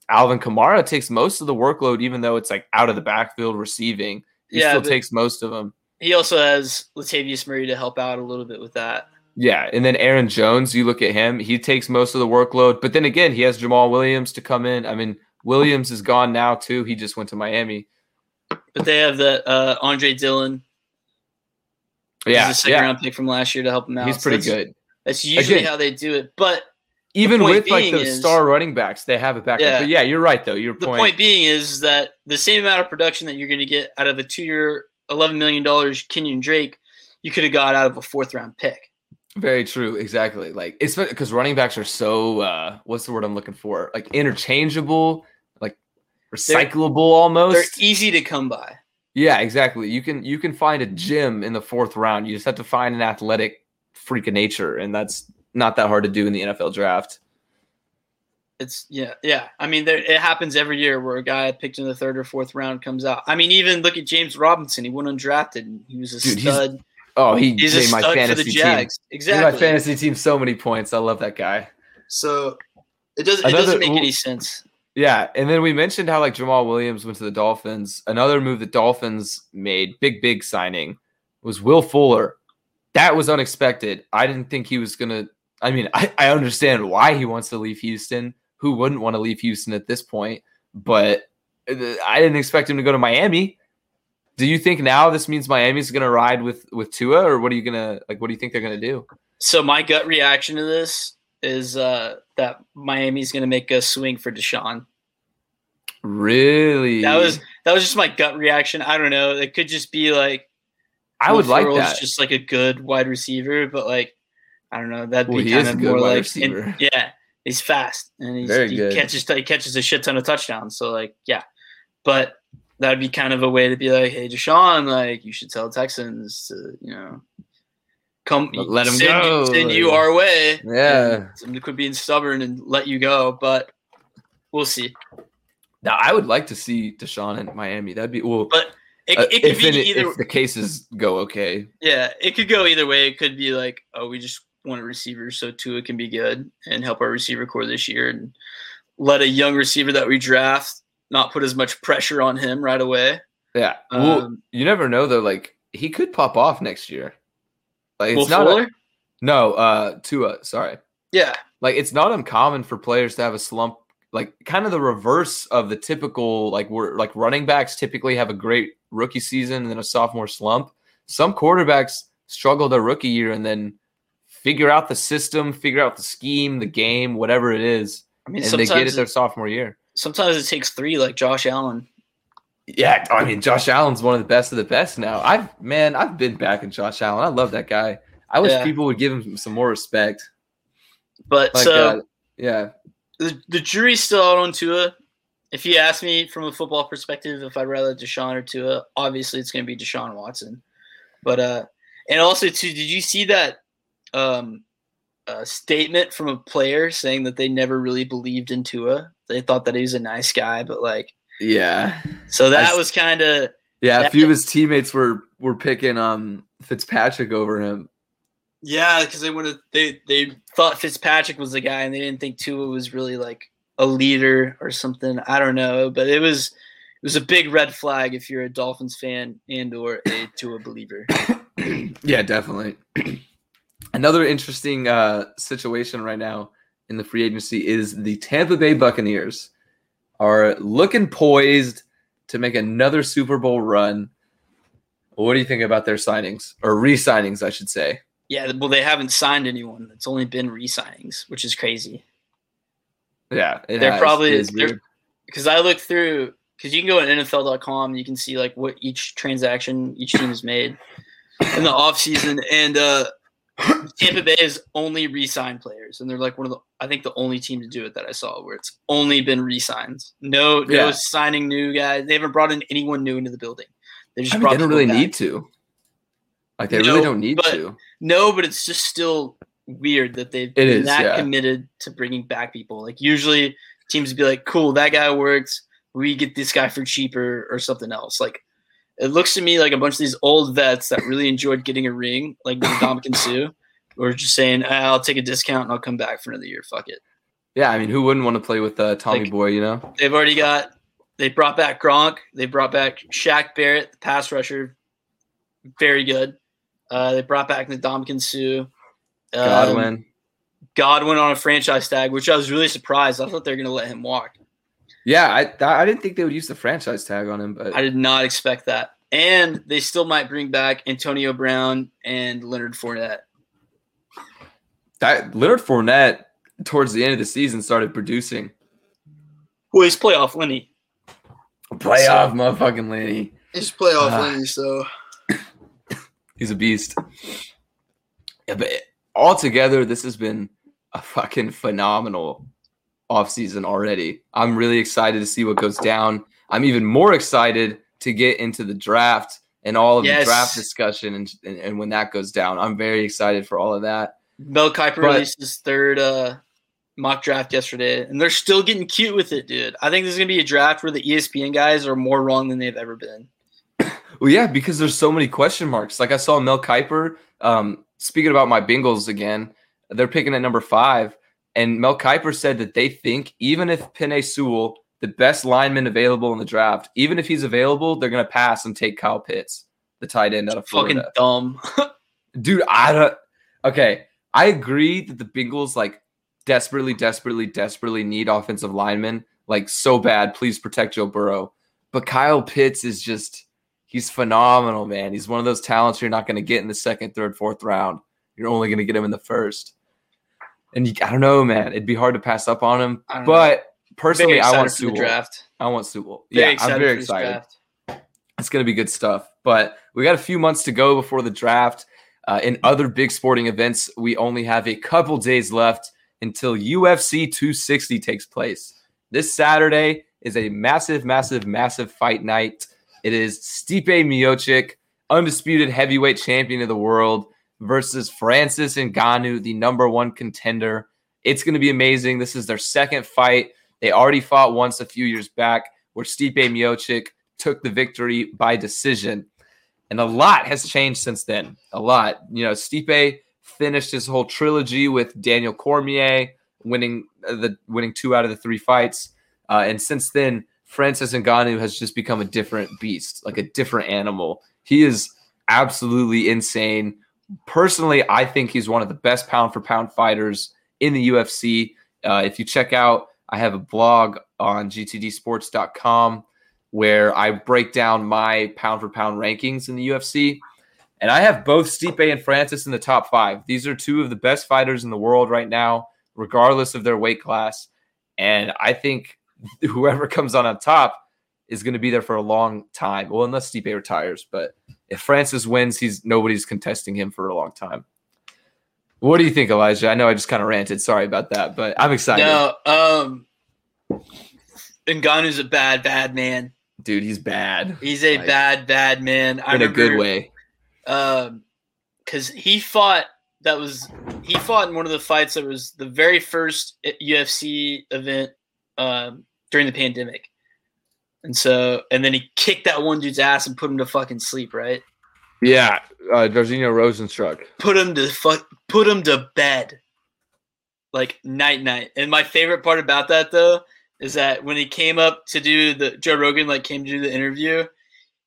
Alvin Kamara takes most of the workload, even though it's like out of the backfield receiving. He yeah, still takes most of them. He also has Latavius Murray to help out a little bit with that. Yeah, and then Aaron Jones, you look at him, he takes most of the workload. But then again, he has Jamaal Williams to come in. I mean, Williams is gone now too. He just went to Miami. But they have the uh, Andre Dillon. Yeah, He's a second yeah. round pick from last year to help him out. He's pretty so that's, good. That's usually again, how they do it. But even with like the is, star running backs, they have a backup. Yeah, but yeah, you're right though. Your the point. point being is that the same amount of production that you're going to get out of a two-year, eleven million dollars Kenyon Drake, you could have got out of a fourth-round pick. Very true. Exactly. Like it's because running backs are so uh what's the word I'm looking for? Like interchangeable, like recyclable they're, almost. They're easy to come by. Yeah, exactly. You can you can find a gym in the fourth round. You just have to find an athletic freak of nature, and that's not that hard to do in the NFL draft. It's yeah, yeah. I mean, there, it happens every year where a guy picked in the third or fourth round comes out. I mean, even look at James Robinson. He went undrafted. And He was a Dude, stud. Oh, he He's made my fantasy team. Jags. He made Exactly. my fantasy team so many points. I love that guy. So it doesn't. It doesn't make any sense. Yeah, and then we mentioned how like Jamaal Williams went to the Dolphins. Another move the Dolphins made, big big signing, was Will Fuller. That was unexpected. I didn't think he was gonna. I mean, I, I understand why he wants to leave Houston. Who wouldn't want to leave Houston at this point? But uh, I didn't expect him to go to Miami. Do you think now this means Miami's gonna ride with with Tua, or what are you gonna like? What do you think they're gonna do? So my gut reaction to this is uh, that Miami's going to make a swing for Deshaun. Really? That was that was just my gut reaction. I don't know. It could just be like I would like that. Just like a good wide receiver, but like I don't know. That'd be he kind of good more wide like receiver. and- yeah, he's fast and he's, he good. catches he catches a shit ton of touchdowns. So like yeah, but that'd be kind of a way to be like, hey, Deshaun, like you should tell Texans to you know come Let 'em send, go. send you our way. Yeah. and Somebody quit being stubborn and let you go, but we'll see. Now I would like to see Deshaun in Miami. That'd be well. But it, uh, it could if, be it- either. if the cases go okay. Yeah, it could go either way. It could be like, oh, we just want a receiver so Tua can be good and help our receiver core this year, and let a young receiver that we draft not put as much pressure on him right away. Yeah. well, Um, you never know though. Like he could pop off next year. Like Will it's not. A, Fuller? no. Uh. Tua. Sorry. yeah, Like it's not uncommon for players to have a slump. Like kind of the reverse of the typical. Like we're like running backs typically have a great rookie season and then a sophomore slump. Some quarterbacks struggle their rookie year and then figure out the system, figure out the scheme, the game, whatever it is, I mean, and they get it their sophomore year. Sometimes it takes three, like Josh Allen. Yeah, I mean Josh Allen's one of the best of the best now. I've man, I've been back in Josh Allen. I love that guy. I wish Yeah. people would give him some more respect. But Like, so uh, yeah, the, the jury's still out on Tua. If you ask me from a football perspective, if I'd rather Deshaun or Tua, obviously it's going to be Deshaun Watson. But uh, and also too, did you see that um uh, statement from a player saying that they never really believed in Tua? They thought that he was a nice guy, but like, yeah, so that s- was kind of yeah. A few of his teammates were were picking um Fitzpatrick over him. yeah, because they have they they thought Fitzpatrick was the guy, and they didn't think Tua was really like a leader or something. I don't know, but it was it was a big red flag if you're a Dolphins fan and or a Tua believer. yeah, definitely. Another interesting uh, situation right now in the free agency is the Tampa Bay Buccaneers are looking poised to make another Super Bowl run. What do you think about their signings or re-signings, I should say? Yeah, well, they haven't signed anyone. It's only been re-signings, which is crazy. Yeah, They're has. probably- It is they're- weird. Because I looked through, because you can go on NFL.com, and you can see like what each transaction each team has made in the offseason. And uh, Tampa Bay has only re-signed players, and they're like one of the, I think the only team to do it that I saw where it's only been re-signs. No, no Yeah. signing new guys. They haven't brought in anyone new into the building. They just I mean, they don't really back. need to. Like they No, really don't need but- to. No, but it's just still weird that they've It been is, that yeah. committed to bringing back people. Like usually teams would be like, "Cool, that guy works. We get this guy for cheaper or something else." Like it looks to me like a bunch of these old vets that really enjoyed getting a ring, like Dominican Suh, were just saying, ah, "I'll take a discount and I'll come back for another year. Fuck it." Yeah, I mean, who wouldn't want to play with uh, Tommy Like- Boy? You know, They've already got. They brought back Gronk. They brought back Shaq Barrett, the pass rusher, very good. Uh, they brought back the Ndamukong Suh. Um, Godwin. Godwin on a franchise tag, which I was really surprised. I thought they were going to let him walk. Yeah, I I didn't think they would use the franchise tag on him, but I did not expect that. And they still might bring back Antonio Brown and Leonard Fournette. that Leonard Fournette towards the end of the season started producing Well, he's playoff Lenny. playoff motherfucking Lenny. He's playoff Ah. Lenny, so He's a beast. Yeah, but altogether, this has been a fucking phenomenal offseason already. I'm really excited to see what goes down. I'm even more excited to get into the draft and all of Yes. the draft discussion and, and and when that goes down. I'm very excited for all of that. Mel Kiper But- released his third uh, mock draft yesterday, and they're still getting cute with it, dude. I think this is gonna be a draft where the ESPN guys are more wrong than they've ever been. Well, yeah, because there's so many question marks. Like I saw Mel Kiper. Um, speaking about my Bengals again, they're picking at number five, and Mel Kiper said that they think even if Penei Sewell, the best lineman available in the draft, even if he's available, they're gonna pass and take Kyle Pitts, the tight end out of Florida. Fucking dumb. Dude, I don't. Okay, I agree that the Bengals like desperately, desperately, desperately need offensive linemen like so bad. Please protect Joe Burrow. But Kyle Pitts is just he's phenomenal, man. He's one of those talents you're not going to get in the second, third, fourth round. You're only going to get him in the first. And you, I don't know, man. It'd be hard to pass up on him. Don't know. But personally, I want Sewell. draft. I want Sewell. Very yeah, I'm very excited. It's going to be good stuff. But we got a few months to go before the draft. Uh, in other big sporting events, we only have a couple days left until UFC 260 takes place. This Saturday is a massive, massive, massive fight night. It is Stipe Miocic, undisputed heavyweight champion of the world, versus Francis Ngannou, the number one contender. It's going to be amazing. This is their second fight. They already fought once a few years back, where Stipe Miocic took the victory by decision. And a lot has changed since then. A lot. You know, Stipe finished his whole trilogy with Daniel Cormier, winning uh, the winning two out of the three fights. Uh, and since then, Francis Ngannou has just become a different beast, like a different animal. He is absolutely insane. Personally, I think he's one of the best pound for pound fighters in the UFC. Uh, if you check out, I have a blog on gtdsports.com where I break down my pound for pound rankings in the UFC. And I have both Stipe and Francis in the top five. These are two of the best fighters in the world right now, regardless of their weight class. And I think whoever comes on on top is going to be there for a long time. Well, unless Stipe retires, but if Francis wins, he's nobody's contesting him for a long time. What do you think, Elijah? I know I just kind of ranted. Sorry about that, but I'm excited. No, um, Ngannou's a bad, bad man. Dude, he's bad He's a Like, bad, bad man. I in a good way. Um, because he fought. That was he fought in one of the fights that was the very first UFC event um, during the pandemic, and so and then he kicked that one dude's ass and put him to fucking sleep. Right, Yeah, uh, Jairzinho Rozenstruik. put him to fuck, put him to bed, like night night. And my favorite part about that though is that when he came up to do the Joe Rogan like came to do the interview,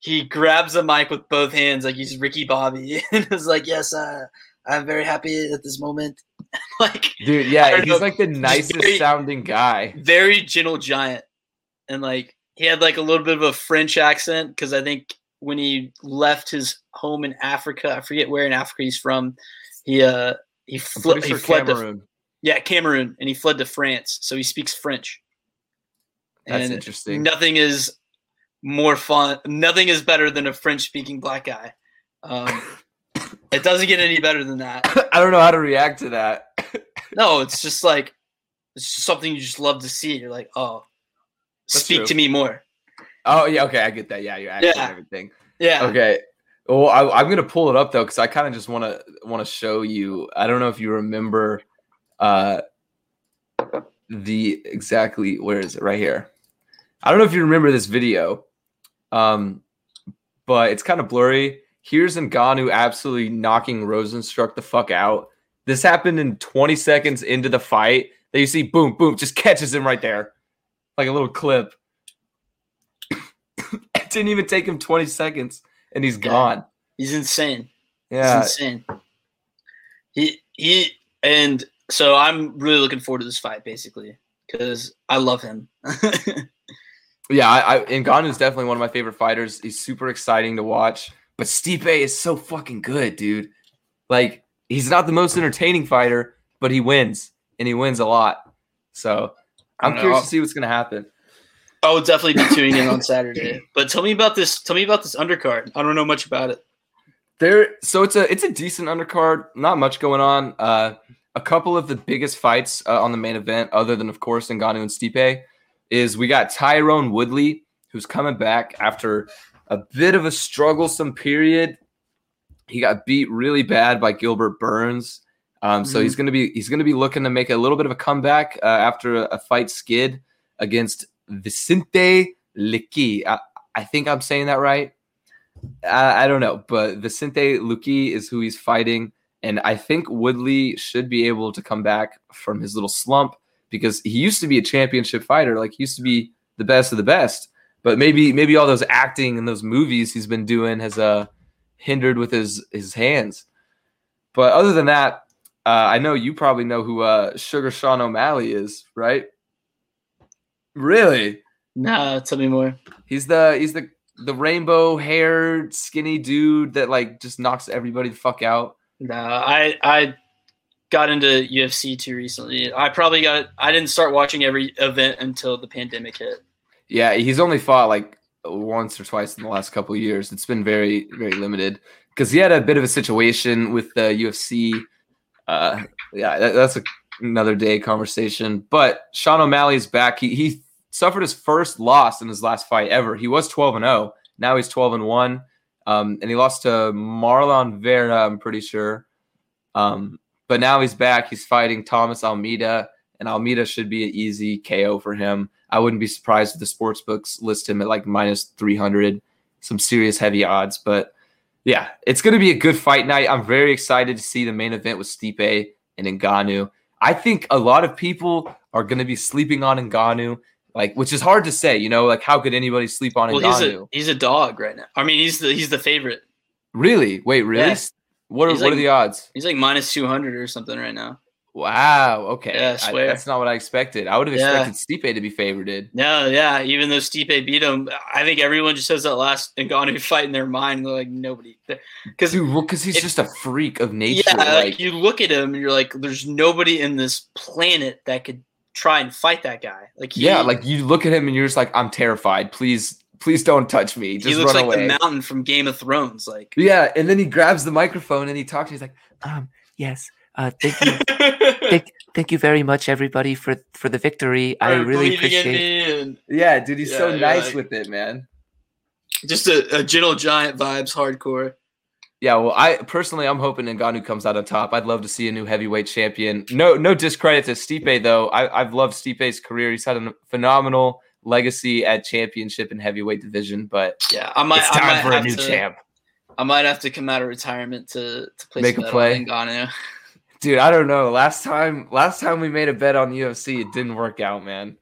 he grabs the mic with both hands like he's Ricky Bobby and was like, "Yes, uh, I'm very happy at this moment." like Dude, yeah, he's know, like the nicest very- sounding guy. very gentle giant, and like he had like a little bit of a French accent because I think when he left his home in Africa, I forget where in Africa he's from, he uh he, fl- he sure fled to Cameroon. yeah Cameroon and he fled to France, so he speaks French. That's And interesting. Nothing is more fun. Nothing is better than a French speaking black guy. Um, it doesn't get any better than that. I don't know how to react to that. No, it's just like it's just something you just love to see. You're like, oh, That's speak true. to me more. Oh yeah, okay, I get that. Yeah, you're acting Yeah. everything. Yeah. Okay. Well, I, I'm gonna pull it up though because I kind of just want to want to show you. I don't know if you remember uh the exactly where is it right here. I don't know if you remember this video, um, but it's kind of blurry. Here's Ngannou absolutely knocking Rozenstruik the fuck out. This happened in 20 seconds into the fight. That you see, boom, boom, just catches him right there, like a little clip. it didn't even take him 20 seconds, and he's gone. He's insane. Yeah, He's insane. He he and so I'm really looking forward to this fight basically because I love him. yeah. I, I Ngannou is definitely one of my favorite fighters. He's super exciting to watch. But Stipe is so fucking good, dude. Like he's not the most entertaining fighter, but he wins, and he wins a lot. So I'm I know. curious to see what's gonna happen. I will definitely be tuning in on Saturday. But tell me about this. Tell me about this undercard. I don't know much about it. There, so it's a it's a decent undercard. Not much going on. Uh, a couple of the biggest fights uh, on the main event, other than of course Ngannou and Stipe, is we got Tyron Woodley, who's coming back after a bit of a strugglesome period. He got beat really bad by Gilbert Burns. Um, so mm-hmm. he's gonna be he's gonna be looking to make a little bit of a comeback uh, after a, a, fight skid against Vicente Luque. I, I, think I'm saying that right. I, I don't know, but Vicente Luque is who he's fighting, and I think Woodley should be able to come back from his little slump because he used to be a championship fighter, like he used to be the best of the best. But maybe maybe all those acting and those movies he's been doing has uh hindered with his his hands. But other than that, uh, I know you probably know who uh, Sugar Sean O'Malley is, right? Really? Nah, tell me more. He's the he's the the rainbow haired skinny dude that like just knocks everybody the fuck out. Nah, I I got into UFC too recently. I probably got I didn't start watching every event until the pandemic hit. Yeah, he's only fought like once or twice in the last couple years. It's been very very limited because he had a bit of a situation with the UFC. Uh, yeah, that, that's a, another day conversation. But Sean O'Malley is back. He he suffered his first loss in his last fight ever. He was 12 and 0. Now he's 12 and 1. Um, and he lost to Marlon Vera, I'm pretty sure. Um, but now he's back. He's fighting Thomas Almeida, and Almeida should be an easy KO for him. I wouldn't be surprised if the sports books list him at like minus 300, some serious heavy odds. But yeah, it's going to be a good fight night. I'm very excited to see the main event with Stipe and Ngannou. I think a lot of people are going to be sleeping on Ngannou, like which is hard to say. You know, like how could anybody sleep on well, Ngannou? He's a, he's a dog right now. I mean, he's the he's the favorite. Really? Wait, really? Yeah. What are, what like, are the odds? He's like minus 200 or something right now. Wow. Okay. Yeah, I I, that's not what I expected. I would have expected yeah. Stipe to be favored. No, yeah. Even though Stipe beat him, I think everyone just has that last Ngannou fight in their mind. They're like nobody, because because he's just a freak of nature. Yeah, like, like, you look at him and you're like, there's nobody in this planet that could try and fight that guy. Like he, yeah, like you look at him and you're just like, I'm terrified. Please please don't touch me. Just he looks like away. the mountain from Game of Thrones. Like yeah, and then he grabs the microphone and he talks. He's like, um, yes, uh, thank you, thank, thank you very much, everybody, for for the victory. I really appreciate. Yeah, dude, he's yeah, so nice like, with it, man. Just a, a gentle giant vibes, hardcore. Yeah, well, I personally, I'm hoping Ngannou comes out on top. I'd love to see a new heavyweight champion. No, no discredit to Stipe though. I, I've loved Stipe's career. He's had a phenomenal legacy at championship and heavyweight division. But yeah, I might. It's time I might for a new to, champ. I might have to come out of retirement to to play make a play. Ngannou. Dude, I don't know. Last time, last time we made a bet on UFC, it didn't work out, man.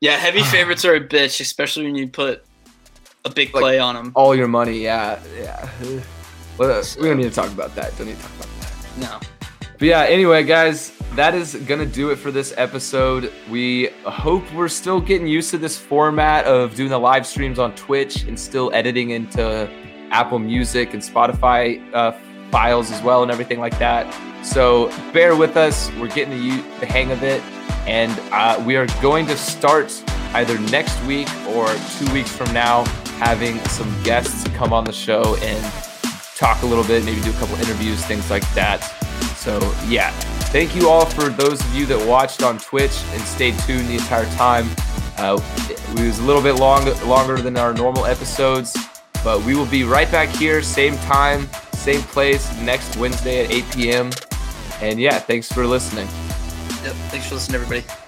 Yeah, heavy favorites are a bitch, especially when you put a big play like, on them. All your money, yeah, yeah. Well, we don't need to talk about that. Don't need to talk about that. No. But yeah, anyway, guys, that is gonna do it for this episode. We hope we're still getting used to this format of doing the live streams on Twitch and still editing into Apple Music and Spotify uh, files as well and everything like that. So bear with us. We're getting the, the hang of it, and uh, we are going to start either next week or two weeks from now having some guests come on the show and talk a little bit, maybe do a couple interviews, things like that. So yeah, thank you all for those of you that watched on Twitch and stayed tuned the entire time. Uh, it was a little bit long, longer than our normal episodes, but we will be right back here, same time, same place, next Wednesday at 8 p.m. And yeah, thanks for listening. Yep, thanks for listening, everybody.